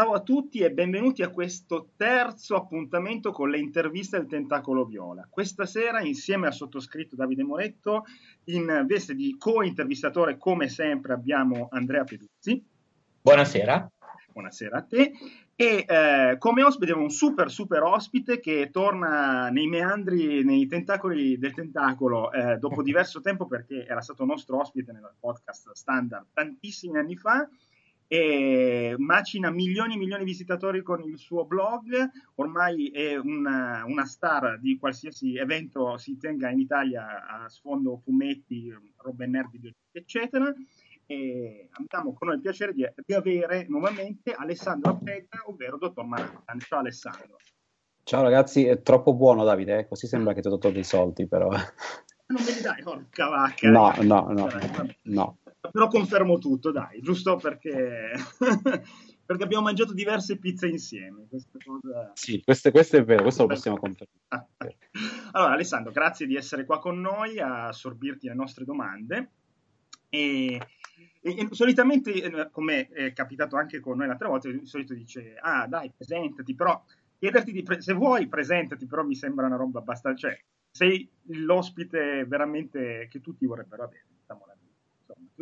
ciao a tutti e benvenuti a questo terzo appuntamento con le interviste del Tentacolo Viola. Questa sera, insieme al sottoscritto Davide Moretto, in veste di co-intervistatore, come sempre, abbiamo Andrea Peduzzi. Buonasera. Buonasera a te. E eh, come ospite abbiamo un super super ospite che torna nei meandri, nei tentacoli del tentacolo eh, dopo diverso tempo perché era stato nostro ospite nel podcast standard tantissimi anni fa e macina milioni e milioni di visitatori con il suo blog, ormai è una, una, star di qualsiasi evento si tenga in Italia a sfondo fumetti, robe nerd, eccetera. E abbiamo con noi il piacere di, di avere nuovamente Alessandro Appetta, ovvero Dottor Manhattan. Ciao Alessandro. Ciao ragazzi, è troppo buono Davide, eh? così sembra che ti ho dato dei soldi però. Non me li dai, porca vacca. No, no, no, no però confermo tutto, dai, giusto perché, perché abbiamo mangiato diverse pizze insieme. Cosa... Sì, questo, questo, è vero, questo lo possiamo confermare. allora, Alessandro, grazie di essere qua con noi a assorbirti le nostre domande. E, e, e, solitamente, eh, come è capitato anche con noi l'altra volta, di solito dice, ah dai, presentati, però chiederti di pre- se vuoi presentati, però mi sembra una roba abbastanza... Cioè, sei l'ospite veramente che tutti vorrebbero avere,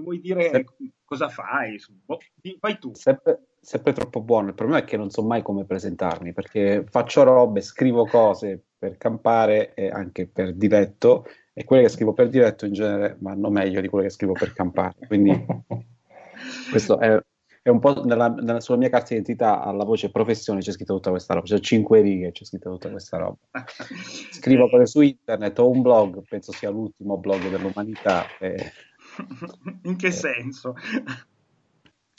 vuoi dire Se... cosa fai, boh, fai tu. Sempre, sempre troppo buono. Il problema è che non so mai come presentarmi perché faccio robe, scrivo cose per campare e anche per diretto e quelle che scrivo per diretto in genere vanno meglio di quelle che scrivo per campare. Quindi questo è, è un po' nella, nella, sulla mia carta d'identità alla voce professione c'è scritta tutta questa roba, c'è cinque righe c'è scritta tutta questa roba. Scrivo cose su internet, ho un blog, penso sia l'ultimo blog dell'umanità. E In che senso?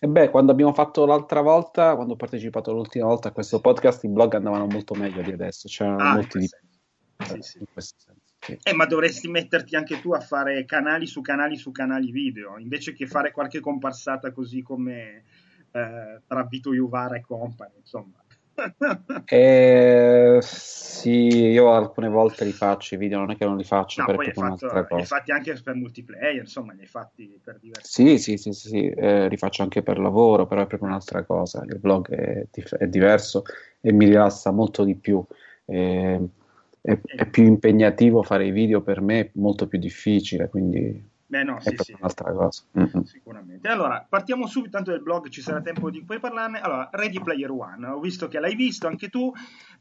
E beh, quando abbiamo fatto l'altra volta, quando ho partecipato l'ultima volta a questo podcast, i blog andavano molto meglio di adesso, c'erano ah, molti di sì, sì. Sì. Eh, ma dovresti metterti anche tu a fare canali su canali su canali video, invece che fare qualche comparsata così come eh, tra Vito Juvara e compagni, insomma. Eh, sì, io alcune volte li faccio i video, non è che non li faccio no, per poi fatto, li hai fatti anche per multiplayer, insomma, li hai fatti per diversi. Sì, sì, sì, sì, sì eh, li faccio anche per lavoro, però è proprio un'altra cosa. Il blog è, è diverso e mi rilassa molto di più. Eh, è, è, più impegnativo fare i video per me, molto più difficile, quindi Beh, no, sì, sì. un'altra cosa. Mm-hmm. Sicuramente. Allora, partiamo subito, tanto del blog ci sarà tempo di poi parlarne. Allora, Ready Player One, ho visto che l'hai visto anche tu,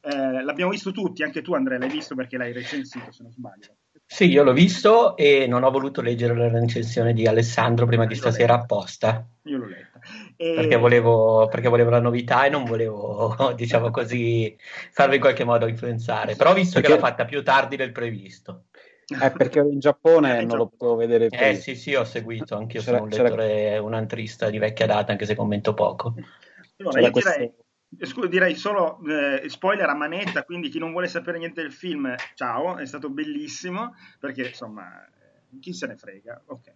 eh, l'abbiamo visto tutti, anche tu Andrea l'hai visto perché l'hai recensito, se non sbaglio. Sì, io l'ho visto e non ho voluto leggere la recensione di Alessandro prima di stasera apposta. Io l'ho letta. E... Perché, volevo, perché, volevo, la novità e non volevo, diciamo così, farvi in qualche modo influenzare. Però ho visto perché... che l'ha fatta più tardi del previsto. Eh, perché ero in Giappone e non lo potevo vedere prima. Eh sì, sì, ho seguito, anch'io c'era, sono un lettore, un antrista di vecchia data, anche se commento poco. Allora, io direi, scu- direi, solo eh, spoiler a manetta, quindi chi non vuole sapere niente del film, ciao, è stato bellissimo, perché insomma, eh, chi se ne frega. Ok.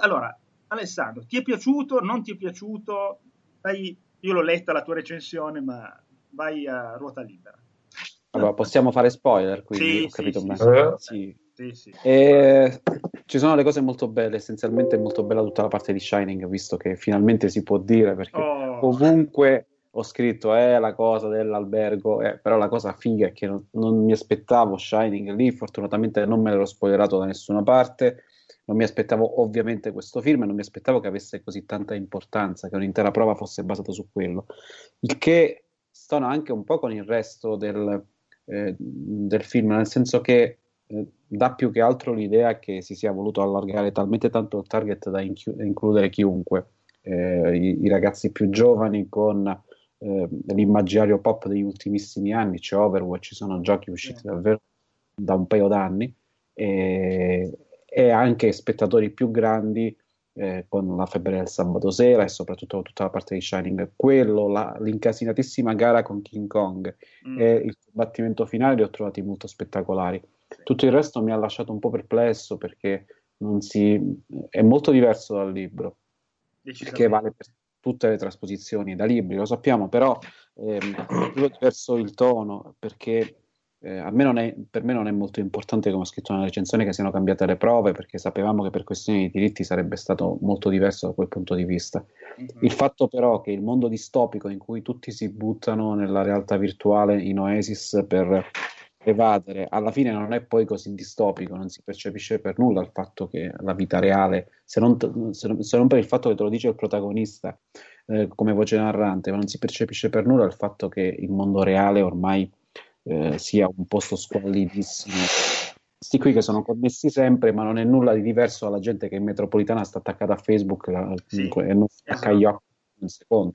Allora, Alessandro, ti è piaciuto, non ti è piaciuto? Dai, io l'ho letta la tua recensione, ma vai a ruota libera. Allora, possiamo fare spoiler, quindi sì, ho capito sì, bene. Sì, sì, sì. E ci sono le cose molto belle, essenzialmente è molto bella tutta la parte di Shining, visto che finalmente si può dire, perché oh. ovunque ho scritto è eh, la cosa dell'albergo, eh, però la cosa figa è che non, non, mi aspettavo Shining lì, fortunatamente non me l'ero spoilerato da nessuna parte, non mi aspettavo ovviamente questo film e non mi aspettavo che avesse così tanta importanza, che un'intera prova fosse basata su quello, il che stona anche un po' con il resto del, eh, del film, nel senso che eh, dà più che altro l'idea che si sia voluto allargare talmente tanto il target da inchi- includere chiunque, eh, i, i, ragazzi più giovani con eh, l'immaginario pop degli ultimissimi anni, c'è Overwatch, ci sono giochi usciti davvero da un paio d'anni, e, e anche spettatori più grandi eh, con la febbre del sabato sera e soprattutto tutta la parte di Shining, quello, la, l'incasinatissima gara con King Kong mm. e il combattimento finale li ho trovati molto spettacolari. Tutto il resto mi ha lasciato un po' perplesso perché si, è molto diverso dal libro, che vale per tutte le trasposizioni da libri, lo sappiamo, però ehm, è diverso il tono perché eh, è, per me non è molto importante, come ho scritto nella recensione, che siano cambiate le prove, perché sapevamo che per questioni di diritti sarebbe stato molto diverso da quel punto di vista. Mm-hmm. Il fatto però che il mondo distopico in cui tutti si buttano nella realtà virtuale in Oasis per evadere, alla fine non è poi così distopico, non si percepisce per nulla il fatto che la vita reale, se non, se non per il fatto che te lo dice il protagonista eh, come voce narrante, ma non si percepisce per nulla il fatto che il mondo reale ormai eh, sia un posto squallidissimo. Questi qui che sono connessi sempre, ma non è nulla di diverso alla gente che in metropolitana sta attaccata a Facebook sì, e non stacca esatto. gli occhi un secondo.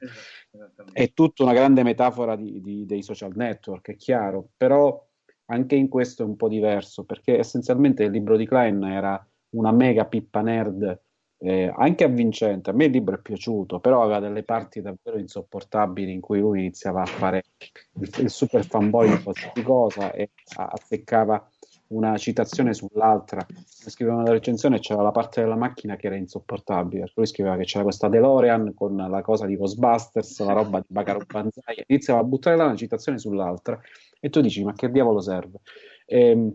Esatto, è tutta una grande metafora di, di, dei social network, è chiaro, però anche in questo è un po' diverso, perché essenzialmente il libro di Klein era una mega pippa nerd eh, anche avvincente. A me il libro è piaciuto, però aveva delle parti davvero insopportabili in cui lui iniziava a fare il, il super fanboy di qualsiasi cosa e azzeccava una citazione sull'altra. Scriveva una recensione c'era la parte della macchina che era insopportabile. Lui scriveva che c'era questa DeLorean con la cosa di Ghostbusters, la roba di Bacaro Banzai. Iniziava a buttare là una citazione sull'altra e tu dici: Ma che diavolo serve? E, ehm,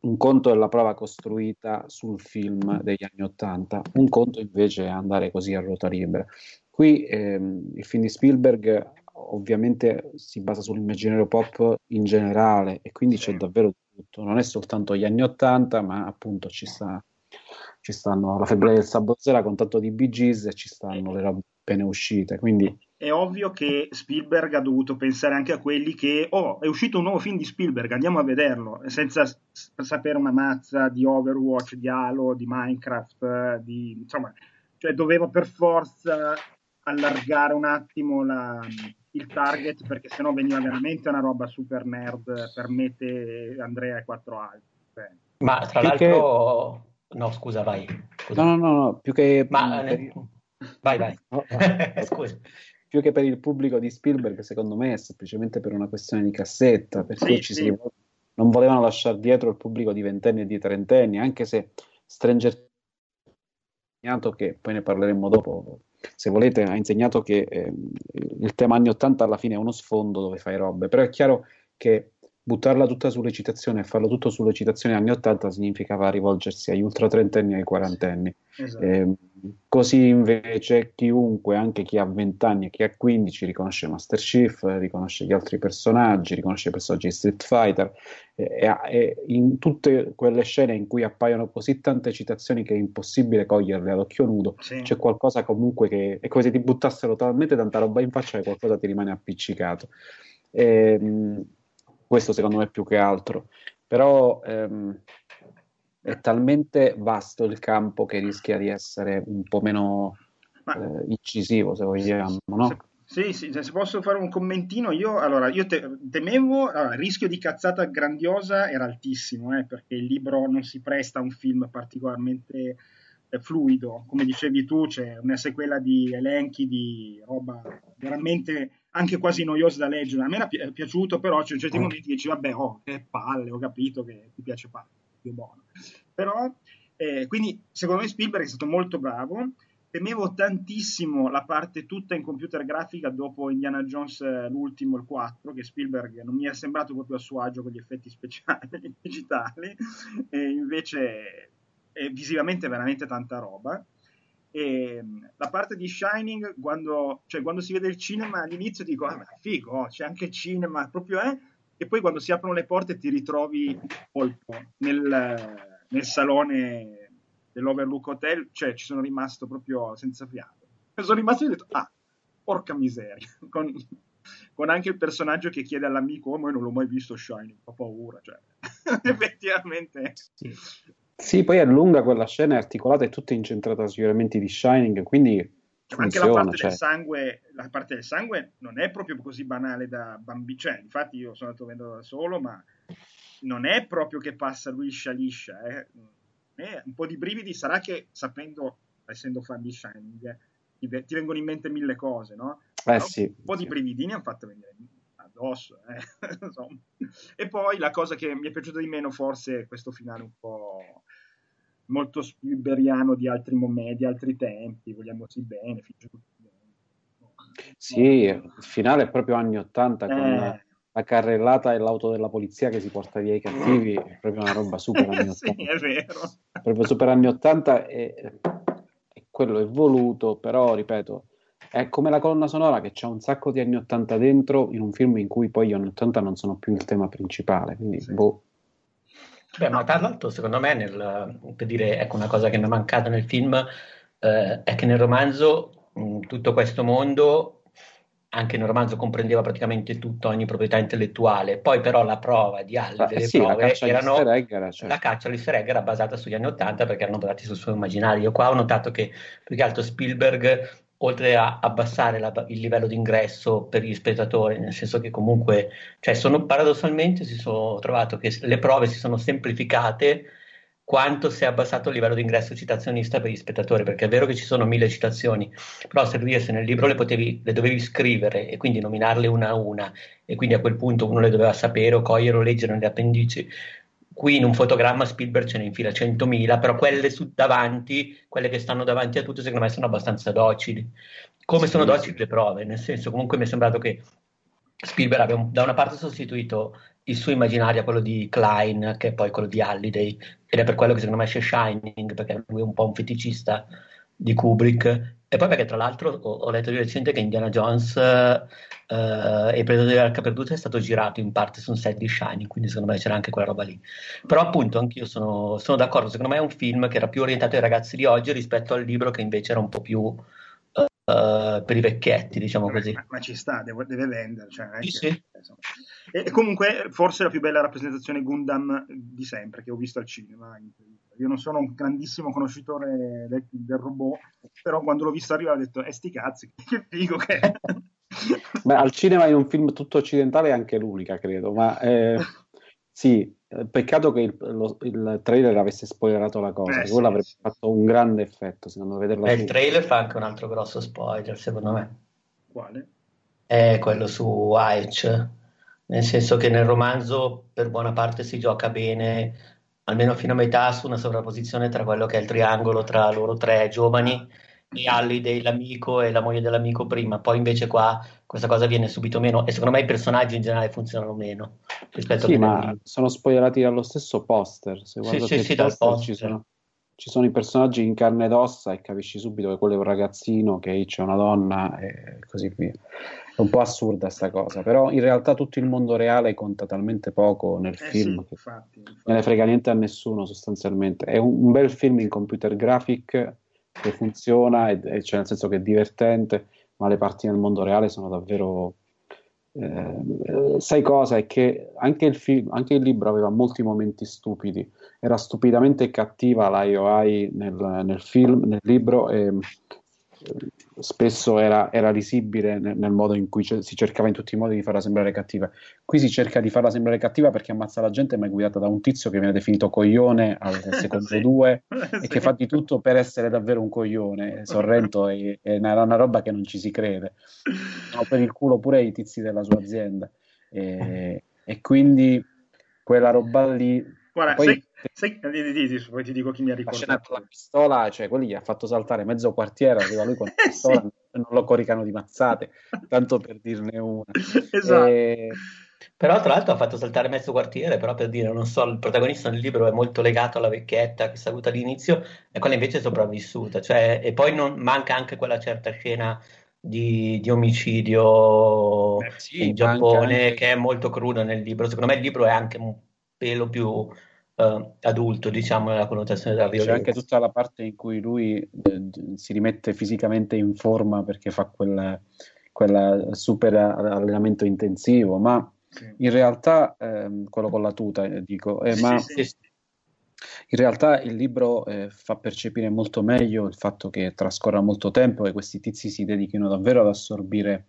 un conto è la prova costruita sul film degli anni Ottanta, un conto invece è andare così a ruota libera. Qui ehm, il film di Spielberg ovviamente si basa sull'immaginario pop in generale e quindi c'è davvero tutto, non è soltanto gli anni Ottanta, ma appunto ci, sta, ci stanno la febbre del sabato sera con tanto di Bee Gees e ci stanno le robe appena uscite, quindi è ovvio che Spielberg ha dovuto pensare anche a quelli che, oh, è uscito un nuovo film di Spielberg, andiamo a vederlo, senza s- sapere una mazza di Overwatch, di Halo, di Minecraft, di, insomma, cioè doveva per forza allargare un attimo la, il target perché sennò veniva veramente una roba super nerd per me, te, Andrea e quattro altri. Cioè. Ma tra l'altro... Che... No, scusa, vai. Scusa. No, no, no, più che... Ma... Per... Vai, vai. No, no. scusa più che per il pubblico di Spielberg, secondo me è semplicemente per una questione di cassetta, perché sì, ci sì. Si, non volevano lasciare dietro il pubblico di ventenni e di trentenni, anche se Stranger insegnato che poi ne parleremo dopo. Se volete, ha insegnato che eh, il tema anni 80 alla fine è uno sfondo dove fai robe, però è chiaro che buttarla tutta sulle citazioni e farlo tutto sulle citazioni anni 80 significava rivolgersi agli ultra trentenni e ai quarantenni. Esatto. Eh, così invece chiunque, anche chi ha 20 anni e chi ha 15, riconosce Master Chief, riconosce gli altri personaggi, riconosce i personaggi di Street Fighter e, e in tutte quelle scene in cui appaiono così tante citazioni che è impossibile coglierle ad occhio nudo, sì. c'è qualcosa comunque che è come se ti buttassero talmente tanta roba in faccia che qualcosa ti rimane appiccicato. E, ehm, questo secondo me più che altro, però ehm, è talmente vasto il campo che rischia di essere un po' meno eh, incisivo, se vogliamo, no? Sì, sì, se posso fare un commentino, io, allora, io te, temevo, allora, il rischio di cazzata grandiosa era altissimo, eh, perché il libro non si presta a un film particolarmente eh, fluido, come dicevi tu, c'è una sequela di elenchi di roba veramente anche quasi noiosa da leggere. A me è piaciuto, però c'è certi mm. momenti che dici, vabbè, oh, che palle, ho capito che ti piace palle, più buono. Però, eh, quindi, secondo me Spielberg è stato molto bravo. Temevo tantissimo la parte tutta in computer grafica dopo Indiana Jones eh, l'ultimo, il 4, che Spielberg non mi è sembrato proprio a suo agio con gli effetti speciali digitali, e invece è visivamente veramente tanta roba. E la parte di Shining, quando, cioè, quando si vede il cinema all'inizio dico, ah, ma figo, oh, c'è anche cinema, proprio è, e poi quando si aprono le porte ti ritrovi colpo nel, nel salone dell'Overlook Hotel, cioè ci sono rimasto proprio senza fiato. Sono rimasto e ho detto, ah, porca miseria, con, con anche il personaggio che chiede all'amico, oh, ma io non l'ho mai visto Shining, ho paura, cioè, effettivamente... Sì. Sì, poi è lunga quella scena, è articolata e tutta incentrata sugli elementi di Shining, quindi anche la parte, cioè... del sangue, la parte del sangue non è proprio così banale da bambino, cioè, infatti io sono andato a vedere da solo, ma non è proprio che passa liscia liscia, eh. è un po' di brividi, sarà che sapendo, essendo fan di Shining, ti, ti vengono in mente mille cose, no? Eh, sì, un po' sì. di brividini hanno fatto venire addosso. Eh. e poi la cosa che mi è piaciuta di meno forse è questo finale un po' molto Spielbergiano di altri momenti, di altri tempi, vogliamoci bene, Sì, il finale è proprio anni 80 con, eh. la carrellata e l'auto della polizia che si porta via i cattivi è proprio una roba super anni 80. sì, è vero. Proprio super anni 80 e, e quello è voluto, però ripeto, è come la colonna sonora che c'ha un sacco di anni 80 dentro in un film in cui poi gli anni 80 non sono più il tema principale, quindi sì. boh. Beh, ma tra l'altro, secondo me, nel, per dire, ecco, una cosa che mi è mancata nel film eh, è che nel romanzo mh, tutto questo mondo anche nel romanzo comprendeva praticamente tutto, ogni proprietà intellettuale, poi però la prova di Hall, delle sì, prove la erano era, cioè. la caccia all'easter egg era basata sugli anni Ottanta perché erano basati sul suo immaginario. Qua ho notato che più che altro Spielberg oltre a abbassare la, il livello d'ingresso per gli spettatori, nel senso che comunque, cioè sono, paradossalmente si sono trovato che le prove si sono semplificate quanto si è abbassato il livello d'ingresso citazionista per gli spettatori, perché è vero che ci sono mille citazioni, però se nel libro le, potevi, le dovevi scrivere e quindi nominarle una a una, e quindi a quel punto uno le doveva sapere o cogliere o leggere nelle appendici, qui in un fotogramma Spielberg ce ne infila 100.000, però quelle su, davanti, quelle che stanno davanti a tutto, secondo me sono abbastanza docili. Come sono docili le prove? Nel senso, comunque mi è sembrato che Spielberg abbia da una parte sostituito il suo immaginario a quello di Klein, che è poi quello di Halliday, ed è per quello che secondo me esce Shining, perché lui è un po' un feticista di Kubrick, e poi perché tra l'altro ho, ho letto di recente che Indiana Jones eh, e il Predatore dell'Arca Perduta è stato girato in parte su un set di Shining, quindi secondo me c'era anche quella roba lì. Però appunto anch'io sono, sono d'accordo, secondo me è un film che era più orientato ai ragazzi di oggi rispetto al libro che invece era un po' più Uh, per i vecchietti, diciamo così. Ma, ma, ci sta, deve, deve vendere. Cioè, sì, che, sì. E, e, comunque, forse la più bella rappresentazione Gundam di sempre che ho visto al cinema. Io non sono un grandissimo conoscitore del, del robot, però quando l'ho visto arrivare ho detto, eh sti cazzi, che figo che è. Beh, al cinema in un film tutto occidentale è anche l'unica, credo, ma eh, sì, peccato che il, lo, il, trailer avesse spoilerato la cosa, eh, quello sì, avrebbe sì. fatto un grande effetto, secondo me. Beh, il trailer fa anche un altro grosso spoiler, secondo me. Quale? È quello su Aich, nel senso che nel romanzo per buona parte si gioca bene, almeno fino a metà, su una sovrapposizione tra quello che è il triangolo tra loro tre giovani e Halliday, l'amico e la moglie dell'amico prima, poi invece qua questa cosa viene subito meno e secondo me i personaggi in generale funzionano meno rispetto sì, a ma sono spoilerati dallo stesso poster, se sì, sì, sì, poster, poster. Ci, sono, ci sono i personaggi in carne ed ossa e capisci subito che quello è un ragazzino, che c'è una donna e così via. È un po' assurda sta cosa, però in realtà tutto il mondo reale conta talmente poco nel eh film sì, che infatti, infatti. non ne frega niente a nessuno sostanzialmente. È un, un bel film in computer graphic che funziona, e, e cioè nel senso che è divertente, ma le parti nel mondo reale sono davvero... Eh, sai cosa? È che anche il, film, anche il libro aveva molti momenti stupidi, era stupidamente cattiva la IOI nel, nel film, nel libro e spesso era, era risibile nel, nel, modo in cui c- si cercava in tutti i modi di farla sembrare cattiva. Qui si cerca di farla sembrare cattiva perché ammazza la gente, ma è guidata da un tizio che viene definito coglione al secondo sì. due sì. e che fa di tutto per essere davvero un coglione. Sorrento è, è una, una, roba che non ci si crede. No, per il culo pure i tizi della sua azienda. E, e quindi quella roba lì. Guarda, poi, sai, sai, poi ti dico chi mi ha ricordato. La scena con la pistola, cioè quelli gli ha fatto saltare mezzo quartiere, arriva lui con la pistola, sì. non lo coricano di mazzate, tanto per dirne una. esatto. E... Però tra l'altro ha fatto saltare mezzo quartiere, però per dire, non so, il protagonista nel libro è molto legato alla vecchietta che saluta all'inizio e quella invece è sopravvissuta, cioè, e poi non, manca anche quella certa scena di, di omicidio Beh, sì, in Giappone anche... che è molto cruda nel libro, secondo me il libro è anche un pelo più uh, adulto, diciamo, nella connotazione della violenza. C'è anche tutta la parte in cui lui eh, si rimette fisicamente in forma perché fa quel, quel super allenamento intensivo, ma sì. in realtà, eh, quello con la tuta, eh, dico, eh, sì, ma... Sì, in realtà il libro eh, fa percepire molto meglio il fatto che trascorra molto tempo e questi tizi si dedichino davvero ad assorbire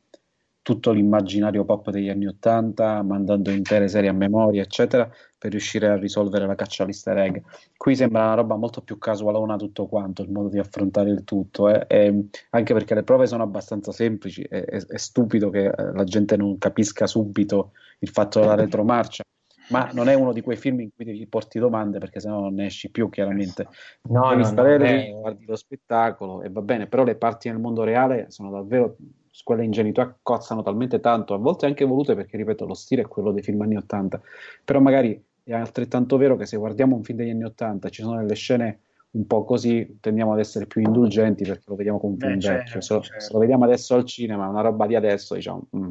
tutto l'immaginario pop degli anni Ottanta, mandando intere serie a memoria, eccetera, per riuscire a risolvere la caccia all'easter egg. Qui sembra una roba molto più casualona tutto quanto, il modo di affrontare il tutto, eh? e, anche perché le prove sono abbastanza semplici, è, è, è stupido che eh, la gente non capisca subito il fatto della retromarcia. Ma non è uno di quei film in cui ti porti domande perché sennò non ne esci più, chiaramente. No, Devi no, stare lì, guardi lo spettacolo e va bene, però le parti nel mondo reale sono davvero quelle ingenuità cozzano talmente tanto, a volte anche volute perché, ripeto, lo stile è quello dei film anni 80, però magari è altrettanto vero che se guardiamo un film degli anni 80 ci sono delle scene un po' così tendiamo ad essere più indulgenti perché lo vediamo come un film certo, vecchio. Se, certo. se, lo vediamo adesso al cinema, una roba di adesso, diciamo. Mm.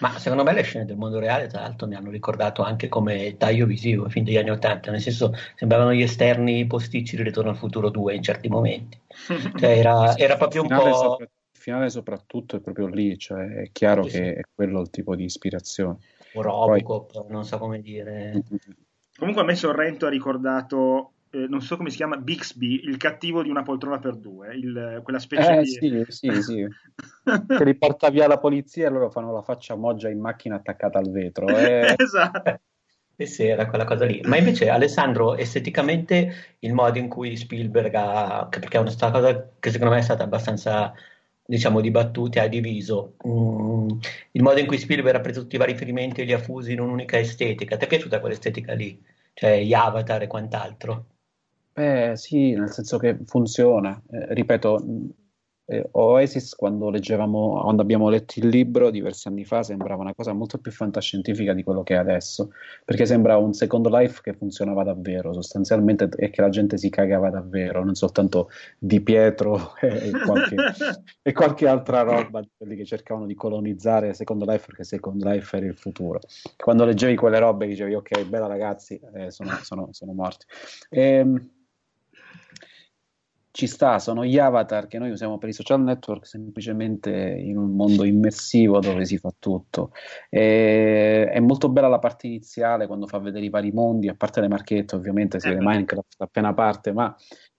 Ma secondo me le scene del mondo reale, tra l'altro, mi hanno ricordato anche come taglio visivo, fin degli anni Ottanta, nel senso sembravano gli esterni posticci di Ritorno al futuro 2 in certi momenti. Cioè, era, era proprio un po'. Sopra, il finale, soprattutto, è proprio lì, cioè è chiaro sì, che sì. è quello il tipo di ispirazione. O Robocop, Poi... non so come dire. Comunque a me Sorrento ha ricordato eh, non so come si chiama, Bixby, il cattivo di una poltrona per due, il, quella specie eh, di... Sì, sì, sì. che li porta via la polizia e loro fanno la faccia moggia in macchina attaccata al vetro. Eh. esatto. Eh sì, era quella cosa lì. Ma invece, Alessandro, esteticamente il modo in cui Spielberg ha, perché è una cosa che secondo me è stata abbastanza, diciamo, dibattuta e ha diviso, mm, il modo in cui Spielberg ha preso tutti i vari riferimenti e li ha fusi in un'unica estetica. Ti è piaciuta quell'estetica lì? Cioè gli avatar e quant'altro? Eh sì, nel senso che funziona. Eh, ripeto, eh, Oasis quando leggevamo, quando abbiamo letto il libro diversi anni fa sembrava una cosa molto più fantascientifica di quello che è adesso, perché sembrava un Second Life che funzionava davvero, sostanzialmente, e che la gente si cagava davvero, non soltanto Di Pietro e, qualche, e qualche altra roba di quelli che cercavano di colonizzare Second Life perché Second Life era il futuro. Quando leggevi quelle robe dicevi ok, bella ragazzi, eh, sono, sono, sono morti. E, ehm, ci sta, sono gli avatar che noi usiamo per i social network semplicemente in un mondo immersivo dove si fa tutto. E, è molto bella la parte iniziale quando fa vedere i vari mondi, a parte le marchette ovviamente, si vede Minecraft appena parte, ma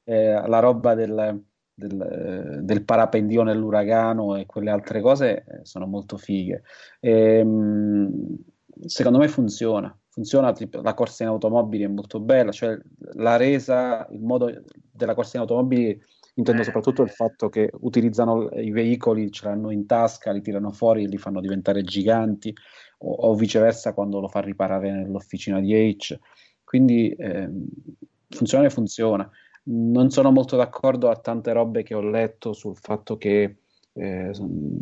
eh, la roba del, del, del, parapendio nell'uragano e quelle altre cose eh, sono molto fighe. E, ehm, secondo me funziona funziona, la corsa in automobili è molto bella, cioè la resa, il modo della corsa in automobili intendo eh, soprattutto il fatto che utilizzano i veicoli, ce l'hanno in tasca, li tirano fuori e li fanno diventare giganti, o, o viceversa quando lo fa riparare nell'officina di H. Quindi eh, funziona e funziona. Non sono molto d'accordo a tante robe che ho letto sul fatto che eh,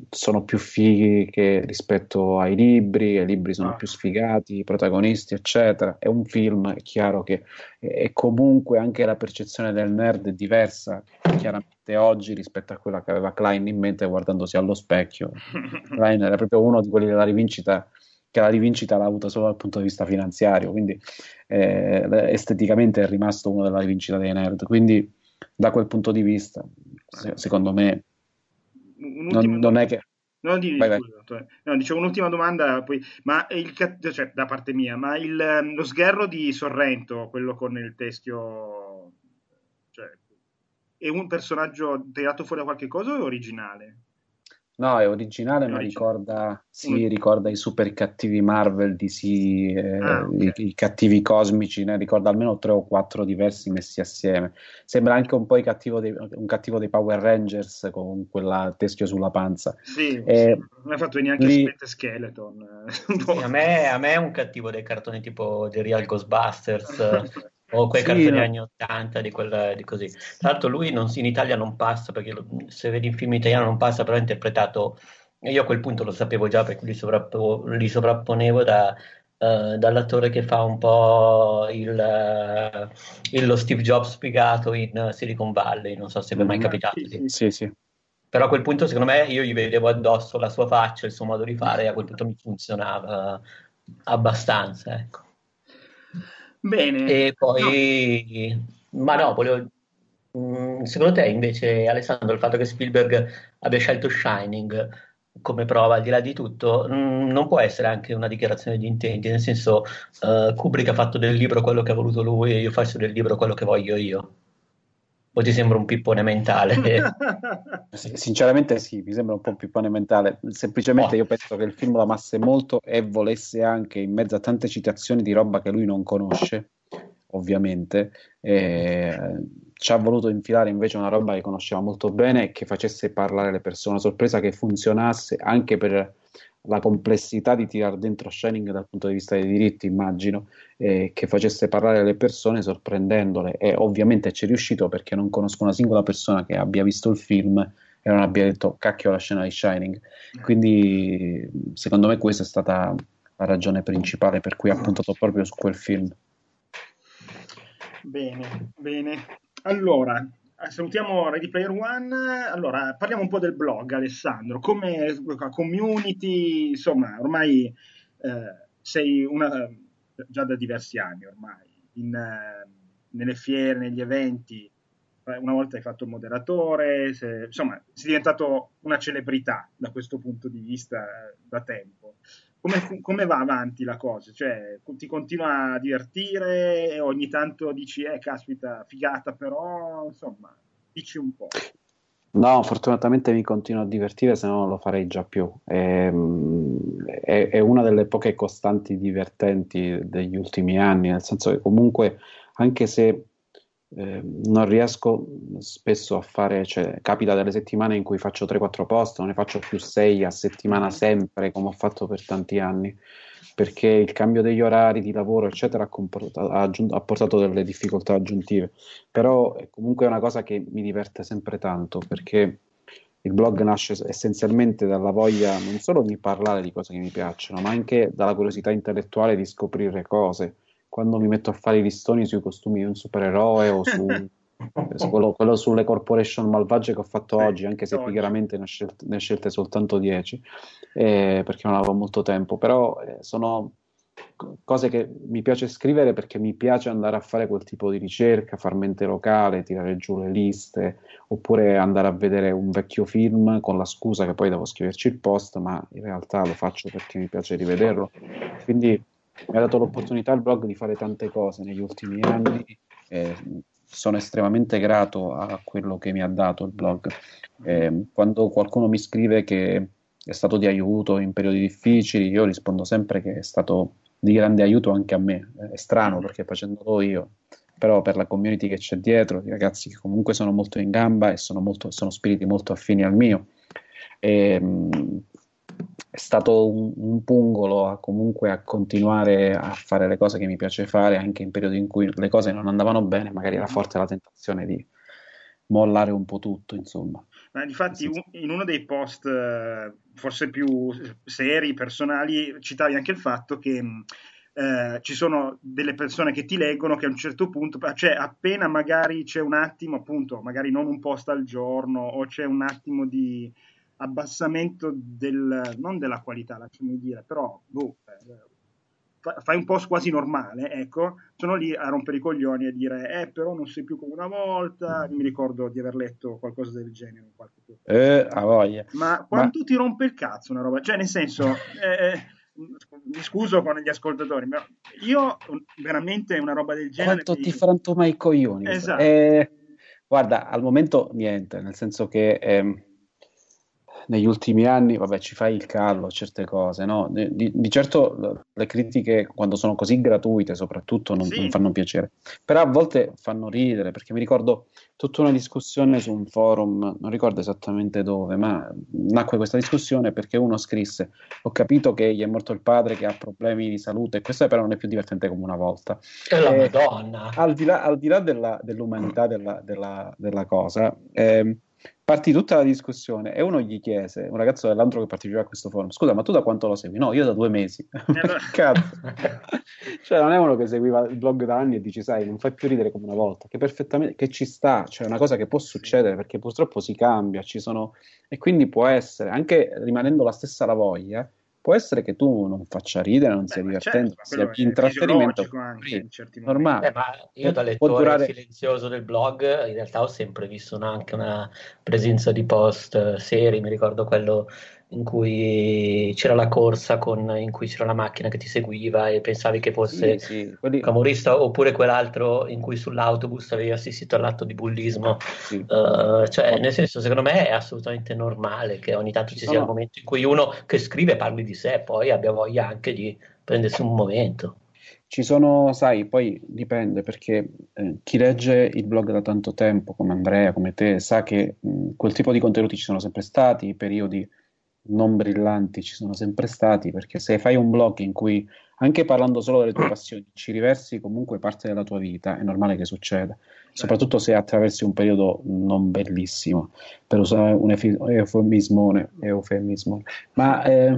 sono più fighi che rispetto ai libri, i libri sono ah. più sfigati, i protagonisti, eccetera. È un film, è chiaro che è comunque anche la percezione del nerd è diversa chiaramente oggi rispetto a quella che aveva Klein in mente guardandosi allo specchio. Klein era proprio uno di quelli della rivincita che la rivincita l'ha avuta solo dal punto di vista finanziario, quindi eh, esteticamente è rimasto uno della rivincita dei nerd. Quindi da quel punto di vista, se, secondo me non, non, è che... No, di, vai, vai. no, dicevo un'ultima domanda, poi, ma il, cioè, da parte mia, ma il, ehm, lo sgherro di Sorrento, quello con il teschio, cioè, è un personaggio tirato fuori da qualche cosa o è originale? No, è originale, è ma ricorda, sì, mm. ricorda i super cattivi Marvel, DC, eh, ah, okay. i, i, cattivi cosmici, ne ricorda almeno tre o quattro diversi messi assieme. Sembra anche un po' cattivo dei, un cattivo dei Power Rangers con quella teschio sulla panza. Sì, eh, sì. non hai fatto neanche lì... Skeleton. Sì, a, me, a me è un cattivo dei cartoni tipo The Real Ghostbusters. o quei sì, cartoni no. anni 80 di, quel, di così. Tra l'altro lui non, in Italia non passa, perché se vedi il film italiano non passa, però è interpretato, io a quel punto lo sapevo già perché li, sovrappo, li sovrapponevo da, uh, dall'attore che fa un po' il, uh, il, lo Steve Jobs spiegato in Silicon Valley, non so se vi è mai mm, capitato. Sì, sì, sì. Però a quel punto secondo me io gli vedevo addosso la sua faccia, il suo modo di fare e a quel punto mi funzionava abbastanza, ecco. Bene. E poi, no. ma no, volevo, mm, secondo te invece Alessandro il fatto che Spielberg abbia scelto Shining come prova al di là di tutto mm, non può essere anche una dichiarazione di intenti, nel senso uh, Kubrick ha fatto del libro quello che ha voluto lui e io faccio del libro quello che voglio io. O ti sembra un pippone mentale? Sinceramente sì, mi sembra un po' un pippone mentale. Semplicemente oh. io penso che il film lo amasse molto e volesse anche, in mezzo a tante citazioni di roba che lui non conosce, ovviamente, eh, ci ha voluto infilare invece una roba che conosceva molto bene e che facesse parlare le persone. Una sorpresa che funzionasse anche per la complessità di tirare dentro Shining dal punto di vista dei diritti, immagino, eh, che facesse parlare le persone sorprendendole e ovviamente ci è riuscito perché non conosco una singola persona che abbia visto il film che non abbia detto cacchio la scena di Shining. Quindi secondo me questa è stata la ragione principale per cui ha puntato proprio su quel film. Bene, bene. Allora, salutiamo Ready Player One. Allora, parliamo un po' del blog, Alessandro. Come community, insomma, ormai eh, sei una, già da diversi anni ormai, in, eh, nelle fiere, negli eventi, una volta hai fatto il moderatore, se, insomma, sei diventato una celebrità da questo punto di vista eh, da tempo. Come, come, va avanti la cosa? Cioè, ti continua a divertire ogni tanto dici, eh, caspita, figata, però, insomma, dici un po'. No, fortunatamente mi continuo a divertire, se no non lo farei già più. È, ehm, è, è, una delle poche costanti divertenti degli ultimi anni, nel senso che comunque, anche se eh, non riesco spesso a fare, cioè, capita delle settimane in cui faccio 3-4 post, non ne faccio più 6 a settimana sempre, come ho fatto per tanti anni perché il cambio degli orari di lavoro, eccetera, ha, ha, aggiun- ha portato delle difficoltà aggiuntive. Però è comunque una cosa che mi diverte sempre tanto, perché il blog nasce essenzialmente dalla voglia non solo di parlare di cose che mi piacciono, ma anche dalla curiosità intellettuale di scoprire cose. Quando mi metto a fare i listoni sui costumi di un supereroe o su quello, quello, sulle corporation malvagie che ho fatto oggi, anche se chiaramente ne ho scelte, ne ho scelte soltanto 10, eh, perché non avevo molto tempo, però eh, sono cose che mi piace scrivere perché mi piace andare a fare quel tipo di ricerca, far mente locale, tirare giù le liste, oppure andare a vedere un vecchio film con la scusa che poi devo scriverci il post, ma in realtà lo faccio perché mi piace rivederlo. Quindi mi ha dato l'opportunità il blog di fare tante cose negli ultimi anni. Eh, sono estremamente grato a quello che mi ha dato il blog. Eh, quando qualcuno mi scrive che è stato di aiuto in periodi difficili, io rispondo sempre che è stato di grande aiuto anche a me. È strano perché facendolo io, però per la community che c'è dietro, i ragazzi che comunque sono molto in gamba e sono, molto, sono spiriti molto affini al mio. E, ehm, è stato un, un, pungolo a comunque a continuare a fare le cose che mi piace fare anche in periodi in cui le cose non andavano bene, magari era forte la tentazione di mollare un po' tutto, insomma. Ma infatti in uno dei post eh, forse più seri, personali, citavi anche il fatto che eh, ci sono delle persone che ti leggono che a un certo punto, cioè appena magari c'è un attimo, appunto, magari non un post al giorno o c'è un attimo di abbassamento del, non della qualità, lasciami dire, però boh, eh, fai un post quasi normale, ecco, sono lì a rompere i coglioni e dire, eh, però non sei più come una volta, mi ricordo di aver letto qualcosa del genere in qualche. Eh, a voglia. Ma quanto Ma... ti rompe il cazzo una roba? Cioè, nel senso, eh, mi scuso con gli ascoltatori, ma io veramente una roba del genere... Quanto mi... ti frantuma i coglioni? Esatto. Eh, guarda, al momento niente, nel senso che... Eh, negli ultimi anni, vabbè, ci fai il callo a certe cose, no? Di, di, certo le critiche, quando sono così gratuite, soprattutto, non, sì. non, fanno piacere, però a volte fanno ridere, perché mi ricordo tutta una discussione su un forum, non ricordo esattamente dove, ma nacque questa discussione perché uno scrisse: Ho capito che gli è morto il padre, che ha problemi di salute, e questa però non è più divertente come una volta. E la eh, Madonna! Al di là, al di là della, dell'umanità della, della, della cosa, eh, partì tutta la discussione e uno gli chiese, un ragazzo dell'altro che partecipava a questo forum, scusa ma tu da quanto lo segui? No, io da due mesi. Cazzo. cioè non è uno che seguiva il blog da anni e dici sai non fai più ridere come una volta, che perfettamente, che ci sta, cioè è una cosa che può succedere perché purtroppo si cambia, ci sono, e quindi può essere, anche rimanendo la stessa la voglia, può essere che tu non faccia ridere, non Beh, sia divertente, certo, sia intrattenimento anche, in normale. Eh, ma io da lettore durare... silenzioso del blog in realtà ho sempre visto anche una presenza di post seri, mi ricordo quello in cui c'era la corsa con, in cui c'era la macchina che ti seguiva e pensavi che fosse sì, sì. Quelli... camorrista oppure quell'altro in cui sull'autobus avevi assistito all'atto di bullismo sì. uh, cioè nel senso secondo me è assolutamente normale che ogni tanto ci, sia il momento in cui uno che scrive parli di sé poi abbia voglia anche di prendersi un momento ci sono, sai, poi dipende perché eh, chi legge il blog da tanto tempo, come Andrea, come te, sa che mh, quel tipo di contenuti ci sono sempre stati, periodi non brillanti ci sono sempre stati, perché se fai un blog in cui, anche parlando solo delle tue passioni, ci riversi comunque parte della tua vita, è normale che succeda, certo. soprattutto se attraversi un periodo non bellissimo, per usare un eufemismo, eufemismo. ma eh,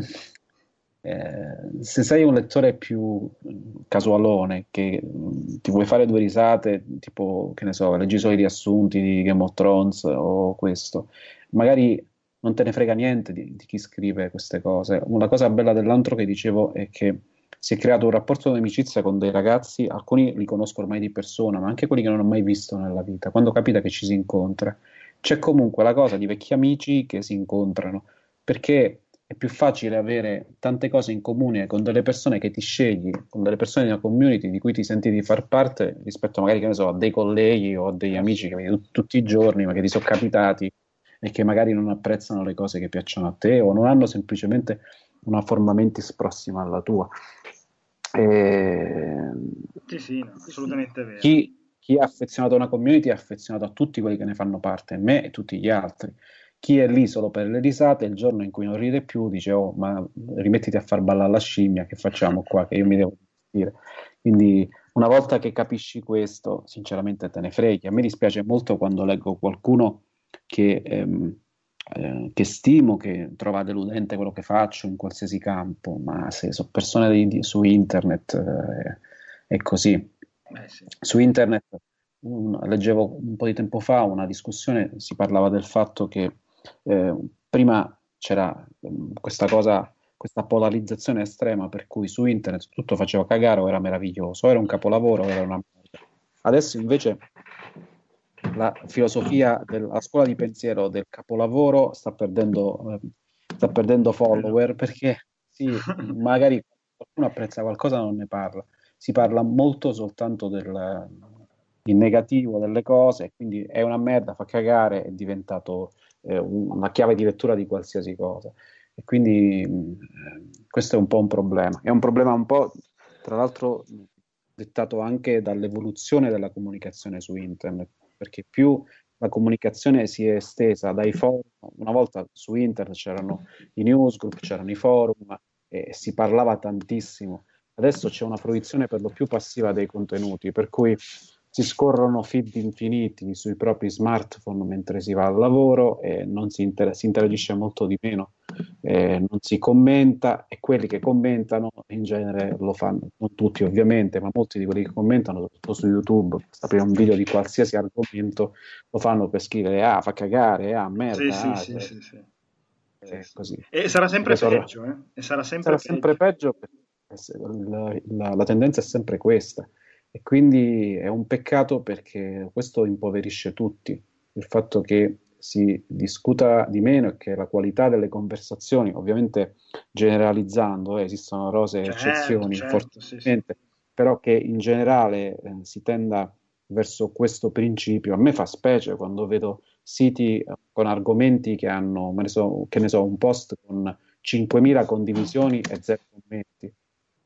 eh, se sei un lettore più casualone, che ti vuoi fare due risate, tipo, che ne so, leggi solo i riassunti di Game of Thrones o questo, magari non te ne frega niente di, di, chi scrive queste cose. Una cosa bella dell'antro che dicevo è che si è creato un rapporto di amicizia con dei ragazzi, alcuni li conosco ormai di persona, ma anche quelli che non ho mai visto nella vita. Quando capita che ci si incontra, c'è comunque la cosa di vecchi amici che si incontrano, perché è più facile avere tante cose in comune con delle persone che ti scegli, con delle persone di una community di cui ti senti di far parte, rispetto magari, so, a dei colleghi o a degli amici che vedi t- tutti i giorni, ma che ti sono capitati e che magari non apprezzano le cose che piacciono a te o non hanno semplicemente una forma mentis prossima alla tua. E... Sì, sì, no, assolutamente vero. Chi, chi è affezionato a una community è affezionato a tutti quelli che ne fanno parte, me e tutti gli altri. Chi è lì solo per le risate, il giorno in cui non ride più, dice: Oh, ma rimettiti a far ballare la scimmia, che facciamo qua? Che io mi devo dire. Quindi, una volta che capisci questo, sinceramente te ne freghi. A me dispiace molto quando leggo qualcuno che, ehm, eh, che, stimo, che trova deludente quello che faccio in qualsiasi campo, ma se sono persone di, di, su internet eh, è così. Eh sì. Su internet un, leggevo un po' di tempo fa una discussione, si parlava del fatto che eh, prima c'era ehm, questa cosa questa polarizzazione estrema per cui su internet tutto faceva cagare o era meraviglioso, o era un capolavoro o era una merda. Adesso invece la filosofia della scuola di pensiero del capolavoro sta perdendo, eh, sta perdendo follower perché sì, magari qualcuno apprezza qualcosa non ne parla, si parla molto soltanto del negativo delle cose, quindi è una merda, fa cagare, è diventato eh, una chiave di lettura di qualsiasi cosa. E quindi eh, questo è un po' un problema. È un problema un po', tra l'altro, dettato anche dall'evoluzione della comunicazione su internet perché più la comunicazione si è estesa dai forum, una volta su internet c'erano i newsgroup, c'erano i forum e si parlava tantissimo. Adesso c'è una fruizione per lo più passiva dei contenuti, per cui si scorrono feed infiniti sui propri smartphone mentre si va al lavoro e non si, inter- si interagisce molto di meno, eh, non si commenta e quelli che commentano in genere lo fanno, non tutti ovviamente, ma molti di quelli che commentano, soprattutto su YouTube, aprire un video di qualsiasi argomento, lo fanno per scrivere ah fa cagare, ah merda. Sì, ah, sì, cioè, sì, sì, sì. E sarà sempre peggio, eh? E sarà sempre sarà sempre peggio la, la, la tendenza è sempre questa. E quindi è un peccato perché questo impoverisce tutti. Il fatto che si discuta di meno e che la qualità delle conversazioni, ovviamente generalizzando, eh, esistono rose certo, eccezioni, certo, sì, sì. però che in generale eh, si tenda verso questo principio. A me fa specie quando vedo siti eh, con argomenti che hanno, ne so, che ne so, un post con 5.000 condivisioni e 0 commenti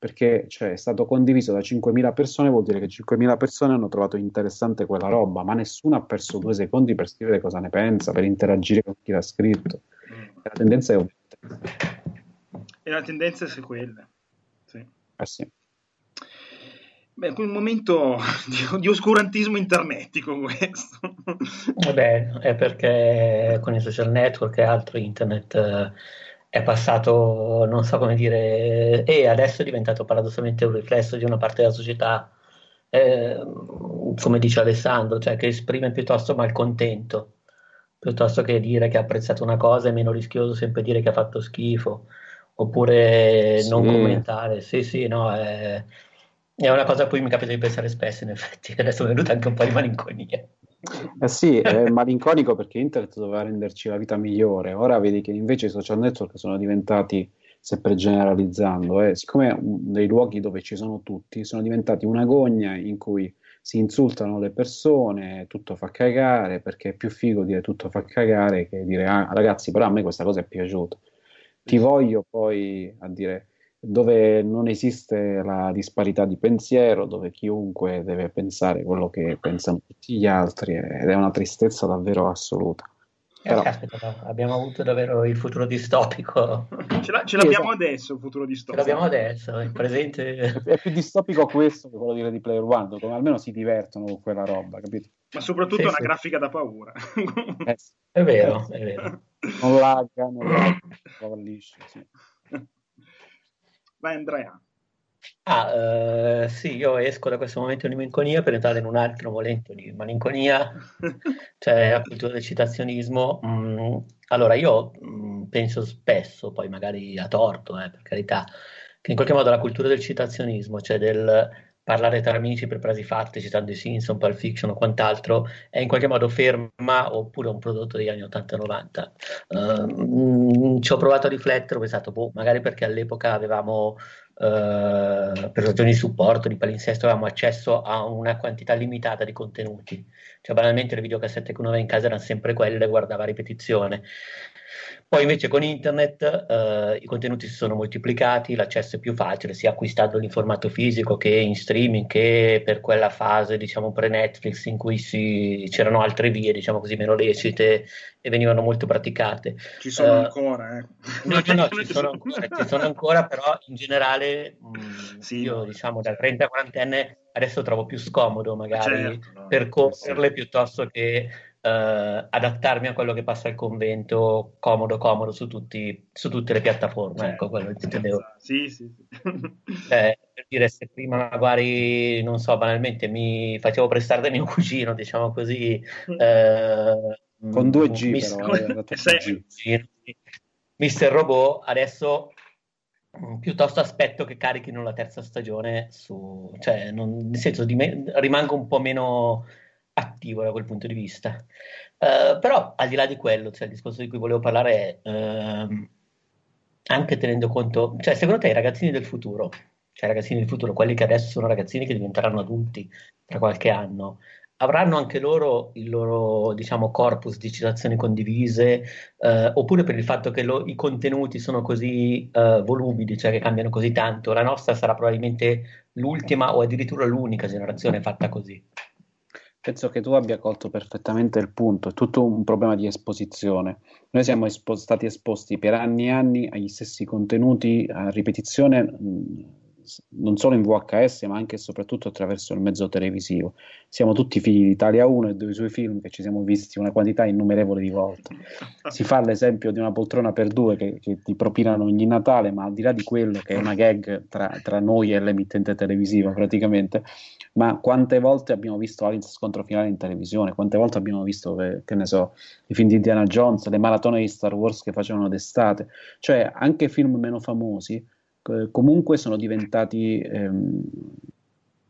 perché cioè, è stato condiviso da 5.000 persone, vuol dire che 5.000 persone hanno trovato interessante quella roba, ma nessuno ha perso due secondi per scrivere cosa ne pensa, per interagire con chi l'ha scritto. La tendenza è E la tendenza è quella. Sì. Eh sì. Beh, un momento di, di, oscurantismo internetico questo. Vabbè, è perché con i social network e altro internet eh, è passato, non so come dire, e adesso è diventato paradossalmente un riflesso di una parte della società, eh, come dice Alessandro, cioè che esprime piuttosto malcontento, piuttosto che dire che ha apprezzato una cosa è meno rischioso sempre dire che ha fatto schifo, oppure sì. non commentare. Sì, sì, no, è, è una cosa a cui mi capita di pensare spesso, in effetti, adesso mi è venuta anche un po' di malinconia. Eh sì, è malinconico perché internet doveva renderci la vita migliore. Ora vedi che invece i social network sono diventati, sempre generalizzando, eh, siccome dei luoghi dove ci sono tutti, sono diventati una gogna in cui si insultano le persone, tutto fa cagare, perché è più figo dire tutto fa cagare che dire ah, ragazzi, però a me questa cosa è piaciuta. Ti voglio poi a dire dove non esiste la disparità di pensiero, dove chiunque deve pensare quello che pensano tutti gli altri ed è una tristezza davvero assoluta. Però... Aspetta, abbiamo avuto davvero il futuro distopico. Ce, la, ce l'abbiamo esatto. adesso il futuro distopico. Ce l'abbiamo adesso, il presente... È più distopico questo che quello di Ready Player One, dove almeno si divertono con quella roba, capito? Ma soprattutto sì, una sì. grafica da paura. Eh, è vero, è vero. Non lagga, non lagga, liscio, sì. Vai Andrea. Ah, uh, sì, io esco da questo momento di malinconia per entrare in un altro momento di malinconia, cioè appunto del citazionismo. Mm, allora, io mm, penso spesso, poi magari a torto, eh, per carità, che in qualche modo la cultura del citazionismo, cioè del parlare tra amici per frasi fatte, citando i Simpson, Pulp Fiction o quant'altro, è in qualche modo ferma oppure un prodotto degli anni 80-90. Uh, ci ho provato a riflettere, ho pensato, boh, magari perché all'epoca avevamo Uh, per ragioni di supporto, di palinsesto, avevamo accesso a una quantità limitata di contenuti. Cioè, banalmente le videocassette che uno aveva in casa erano sempre quelle, guardava ripetizione. Poi invece con internet eh, i contenuti si sono moltiplicati, l'accesso è più facile, sia acquistandoli in formato fisico che in streaming, che per quella fase, diciamo, pre-Netflix in cui si, c'erano altre vie, diciamo così, meno lecite e venivano molto praticate. Ci sono uh, ancora, eh? No, no, no, ci sono ancora, ci sono ancora, però in generale mh, mm, sì, io, diciamo, da 30-40enne adesso trovo più scomodo magari certo, no, percorrerle sì. piuttosto che Uh, adattarmi a quello che passa al convento comodo comodo su, tutti, su tutte le piattaforme certo, ecco quello che intendevo. Sì, sì, sì. eh, per dire se prima magari non so banalmente mi facevo prestare da mio cugino diciamo così eh, con 2G mis- però eh, Mister Robot adesso mm, piuttosto aspetto che carichino la terza stagione su cioè non, nel senso di me, rimango un po' meno attivo da quel punto di vista. Uh, però al di là di quello, cioè, il discorso di cui volevo parlare è uh, anche tenendo conto, cioè secondo te i ragazzini del futuro, cioè i ragazzini del futuro, quelli che adesso sono ragazzini che diventeranno adulti tra qualche anno, avranno anche loro il loro diciamo corpus di citazioni condivise uh, oppure per il fatto che lo, i contenuti sono così volubili, cioè che cambiano così tanto, la nostra sarà probabilmente l'ultima o addirittura l'unica generazione fatta così. Penso che tu abbia colto perfettamente il punto, è tutto un problema di esposizione. Noi siamo espo- stati esposti per anni e anni agli stessi contenuti a ripetizione mh, non solo in VHS ma anche e soprattutto attraverso il mezzo televisivo. Siamo tutti figli di Italia 1 e dei suoi film che ci siamo visti una quantità innumerevole di volte. Si fa l'esempio di una poltrona per due che, che ti propinano ogni Natale, ma al di là di quello che è una gag tra, tra noi e l'emittente televisiva praticamente, ma quante volte abbiamo visto Alice scontro finale in televisione, quante volte abbiamo visto, che, che ne so, i film di Indiana Jones, le maratone di Star Wars che facevano d'estate, cioè anche film meno famosi comunque sono diventati ehm,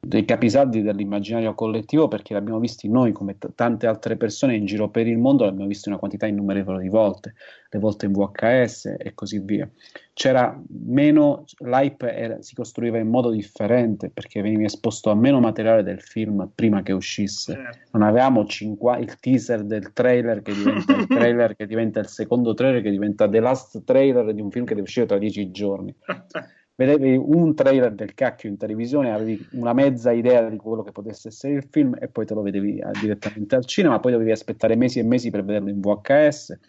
dei capisaldi dell'immaginario collettivo perché l'abbiamo visti noi come t- tante altre persone in giro per il mondo, l'abbiamo visto una quantità innumerevole di volte, le volte in VHS e così via. C'era meno, l'hype era, si costruiva in modo differente perché veniva esposto a meno materiale del film prima che uscisse. Certo. Non avevamo cinqu- il teaser del trailer che diventa il trailer che diventa il secondo trailer che diventa the last trailer di un film che deve uscire tra dieci giorni. vedevi un trailer del cacchio in televisione, avevi una mezza idea di quello che potesse essere il film e poi te lo vedevi eh, direttamente al cinema, poi dovevi aspettare mesi e mesi per vederlo in VHS.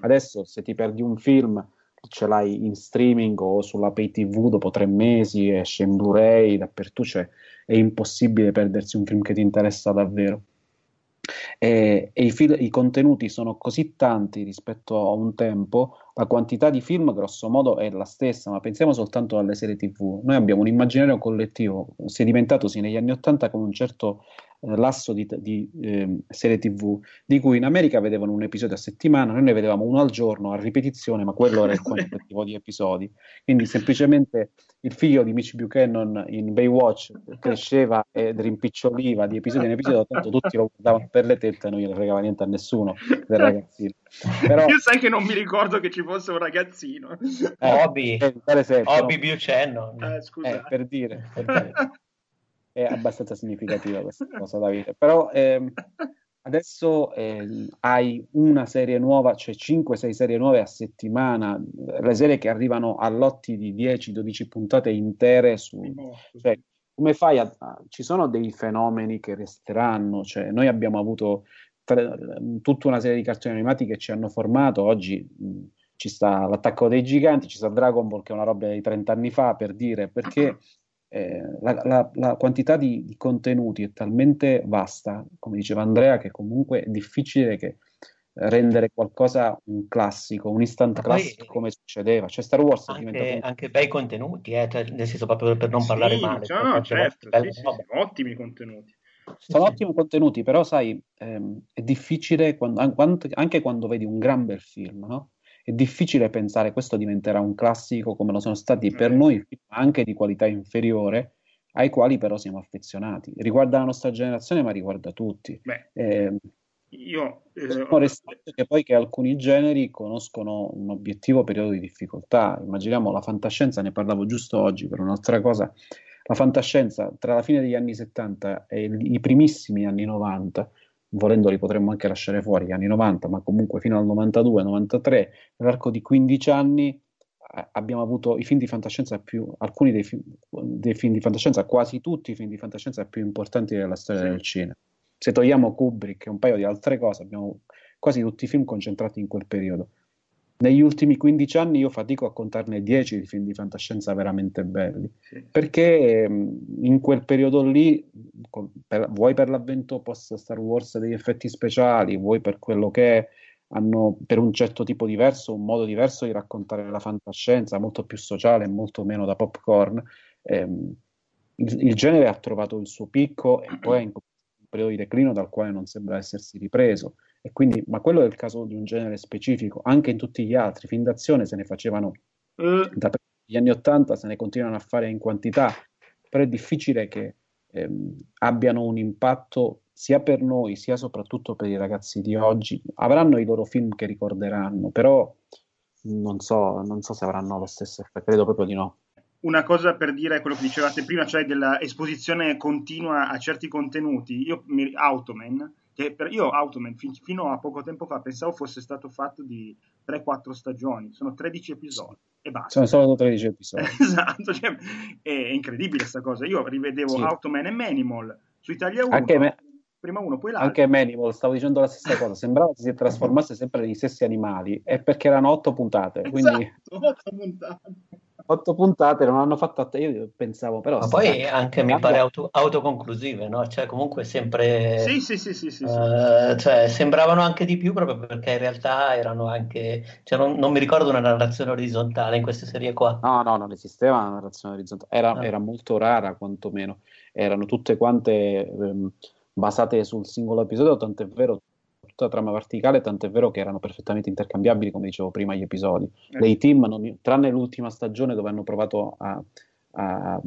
Adesso se ti perdi un film ce l'hai in streaming o sulla pay tv dopo tre mesi, esce in Blu-ray dappertutto, cioè è impossibile perdersi un film che ti interessa davvero. E, e i, fil- i, contenuti sono così tanti rispetto a un tempo, la quantità di film grosso modo è la stessa, ma pensiamo soltanto alle serie tv. Noi abbiamo un immaginario collettivo, sì negli anni Ottanta con un certo eh, lasso di, di eh, serie tv, di cui in America vedevano un episodio a settimana, noi ne vedevamo uno al giorno a ripetizione, ma quello era il quantitativo di episodi. Quindi semplicemente il figlio di Mitch Buchanan in Baywatch cresceva e rimpiccioliva di episodio in episodio, tanto tutti lo guardavano per le tette e non gliene fregava niente a nessuno del ragazzino. Però... Io sai che non mi ricordo che ci fosse un ragazzino. Eh, Hobby, eh, per esempio, Hobby no? Buchanan. Eh, eh, per dire. Per dire è abbastanza significativa questa cosa, Davide. Però ehm, adesso eh, hai una serie nuova, cioè 5-6 serie nuove a settimana, le serie che arrivano a lotti di 10-12 puntate intere su... Cioè, come fai a, ci sono dei fenomeni che resteranno, cioè noi abbiamo avuto tra, tutta una serie di cartoni animati che ci hanno formato. Oggi mh, ci sta l'attacco dei giganti, ci sta Dragon Ball che è una roba di 30 anni fa per dire perché eh, la, la, la, quantità di, di, contenuti è talmente vasta, come diceva Andrea, che comunque è difficile che rendere qualcosa un classico, un instant classico come succedeva. Cioè Star Wars anche, è diventato... anche bei contenuti, eh, cioè, nel senso proprio per non sì, parlare male. Cioè, no, certo, sì, sì, ottimi contenuti. Sono ottimi contenuti, però sai, ehm, è difficile quando, anche quando vedi un gran bel film, no? È difficile pensare questo diventerà un classico come lo sono stati per noi anche di qualità inferiore, ai quali però siamo affezionati. Riguarda la nostra generazione, ma riguarda tutti. Beh, eh, io eh, che poi che alcuni generi conoscono un obiettivo periodo di difficoltà. Immaginiamo la fantascienza, ne parlavo giusto oggi per un'altra cosa. La fantascienza tra la fine degli anni 70 e i primissimi anni 90 volendoli potremmo anche lasciare fuori gli anni 90, ma comunque fino al 92-93, nell'arco di 15 anni abbiamo avuto i film di fantascienza più, alcuni dei film, dei film, di fantascienza, quasi tutti i film di fantascienza più importanti della storia sì. del cinema. Se togliamo Kubrick e un paio di altre cose, abbiamo quasi tutti i film concentrati in quel periodo. Negli ultimi 15 anni io fatico a contarne 10 di film di fantascienza veramente belli, sì. perché in quel periodo lì, per, vuoi per l'avvento post Star Wars degli effetti speciali, vuoi per quello che hanno per un certo tipo diverso, un modo diverso di raccontare la fantascienza, molto più sociale, molto meno da popcorn, ehm, il, il, genere ha trovato il suo picco e poi è in un periodo di declino dal quale non sembra essersi ripreso. E quindi, ma quello è il caso di un genere specifico, anche in tutti gli altri, film d'azione se ne facevano mm. dagli anni Ottanta, se ne continuano a fare in quantità, però è difficile che ehm, abbiano un impatto sia per noi, sia soprattutto per i ragazzi di oggi. Avranno i loro film che ricorderanno, però non so, non so se avranno lo stesso effetto, credo proprio di no una cosa per dire quello che dicevate prima, cioè dell'esposizione continua a certi contenuti. Io, Automan, che per, io Automan fin, fino a poco tempo fa pensavo fosse stato fatto di 3-4 stagioni, sono 13 episodi e basta. Sono solo 13 episodi. esatto, cioè, è, incredibile questa cosa. Io rivedevo sì. Automan e Manimal su Italia 1. Anche me- prima uno, poi l'altro. Anche Manimal, stavo dicendo la stessa cosa, sembrava che si trasformasse sempre negli stessi animali, è perché erano 8 puntate. Quindi... Esatto, 8 puntate otto puntate non hanno fatto att- io pensavo però ma poi anche mi pare auto- autoconclusive no? cioè comunque sempre sì sì sì sì, sì, uh, cioè sembravano anche di più proprio perché in realtà erano anche cioè non, non, mi ricordo una narrazione orizzontale in queste serie qua. No no non esisteva una narrazione orizzontale. Era, ah. era molto rara quantomeno. Erano tutte quante ehm, basate sul singolo episodio tant'è vero tutta trama verticale, tant'è vero che erano perfettamente intercambiabili, come dicevo prima, gli episodi. Eh. Dei team, non, tranne l'ultima stagione dove hanno provato a, a, a,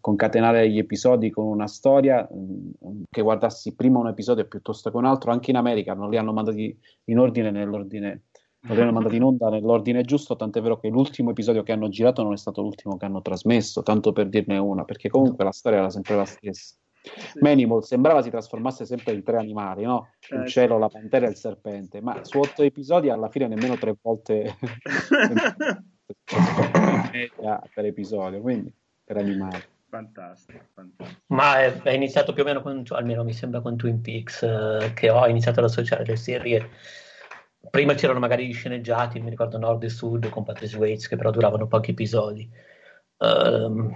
concatenare gli episodi con una storia mh, che guardassi prima un episodio piuttosto che un altro, anche in America non li hanno mandati in ordine nell'ordine non li hanno mandati in onda nell'ordine giusto, tant'è vero che l'ultimo episodio che hanno girato non è stato l'ultimo che hanno trasmesso, tanto per dirne una, perché comunque la storia era sempre la stessa. Sì. Manimal sembrava si trasformasse sempre in tre animali, no? Il eh, cielo, la pantera e il serpente, ma su otto episodi alla fine nemmeno tre volte per episodio, quindi per animali. Fantastico, fantastico. Ma è, è, iniziato più o meno con, almeno mi sembra con Twin Peaks, eh, che ho iniziato ad associare le serie. Prima c'erano magari gli sceneggiati, mi ricordo Nord e Sud con Patrice Waits, che però duravano pochi episodi. Um,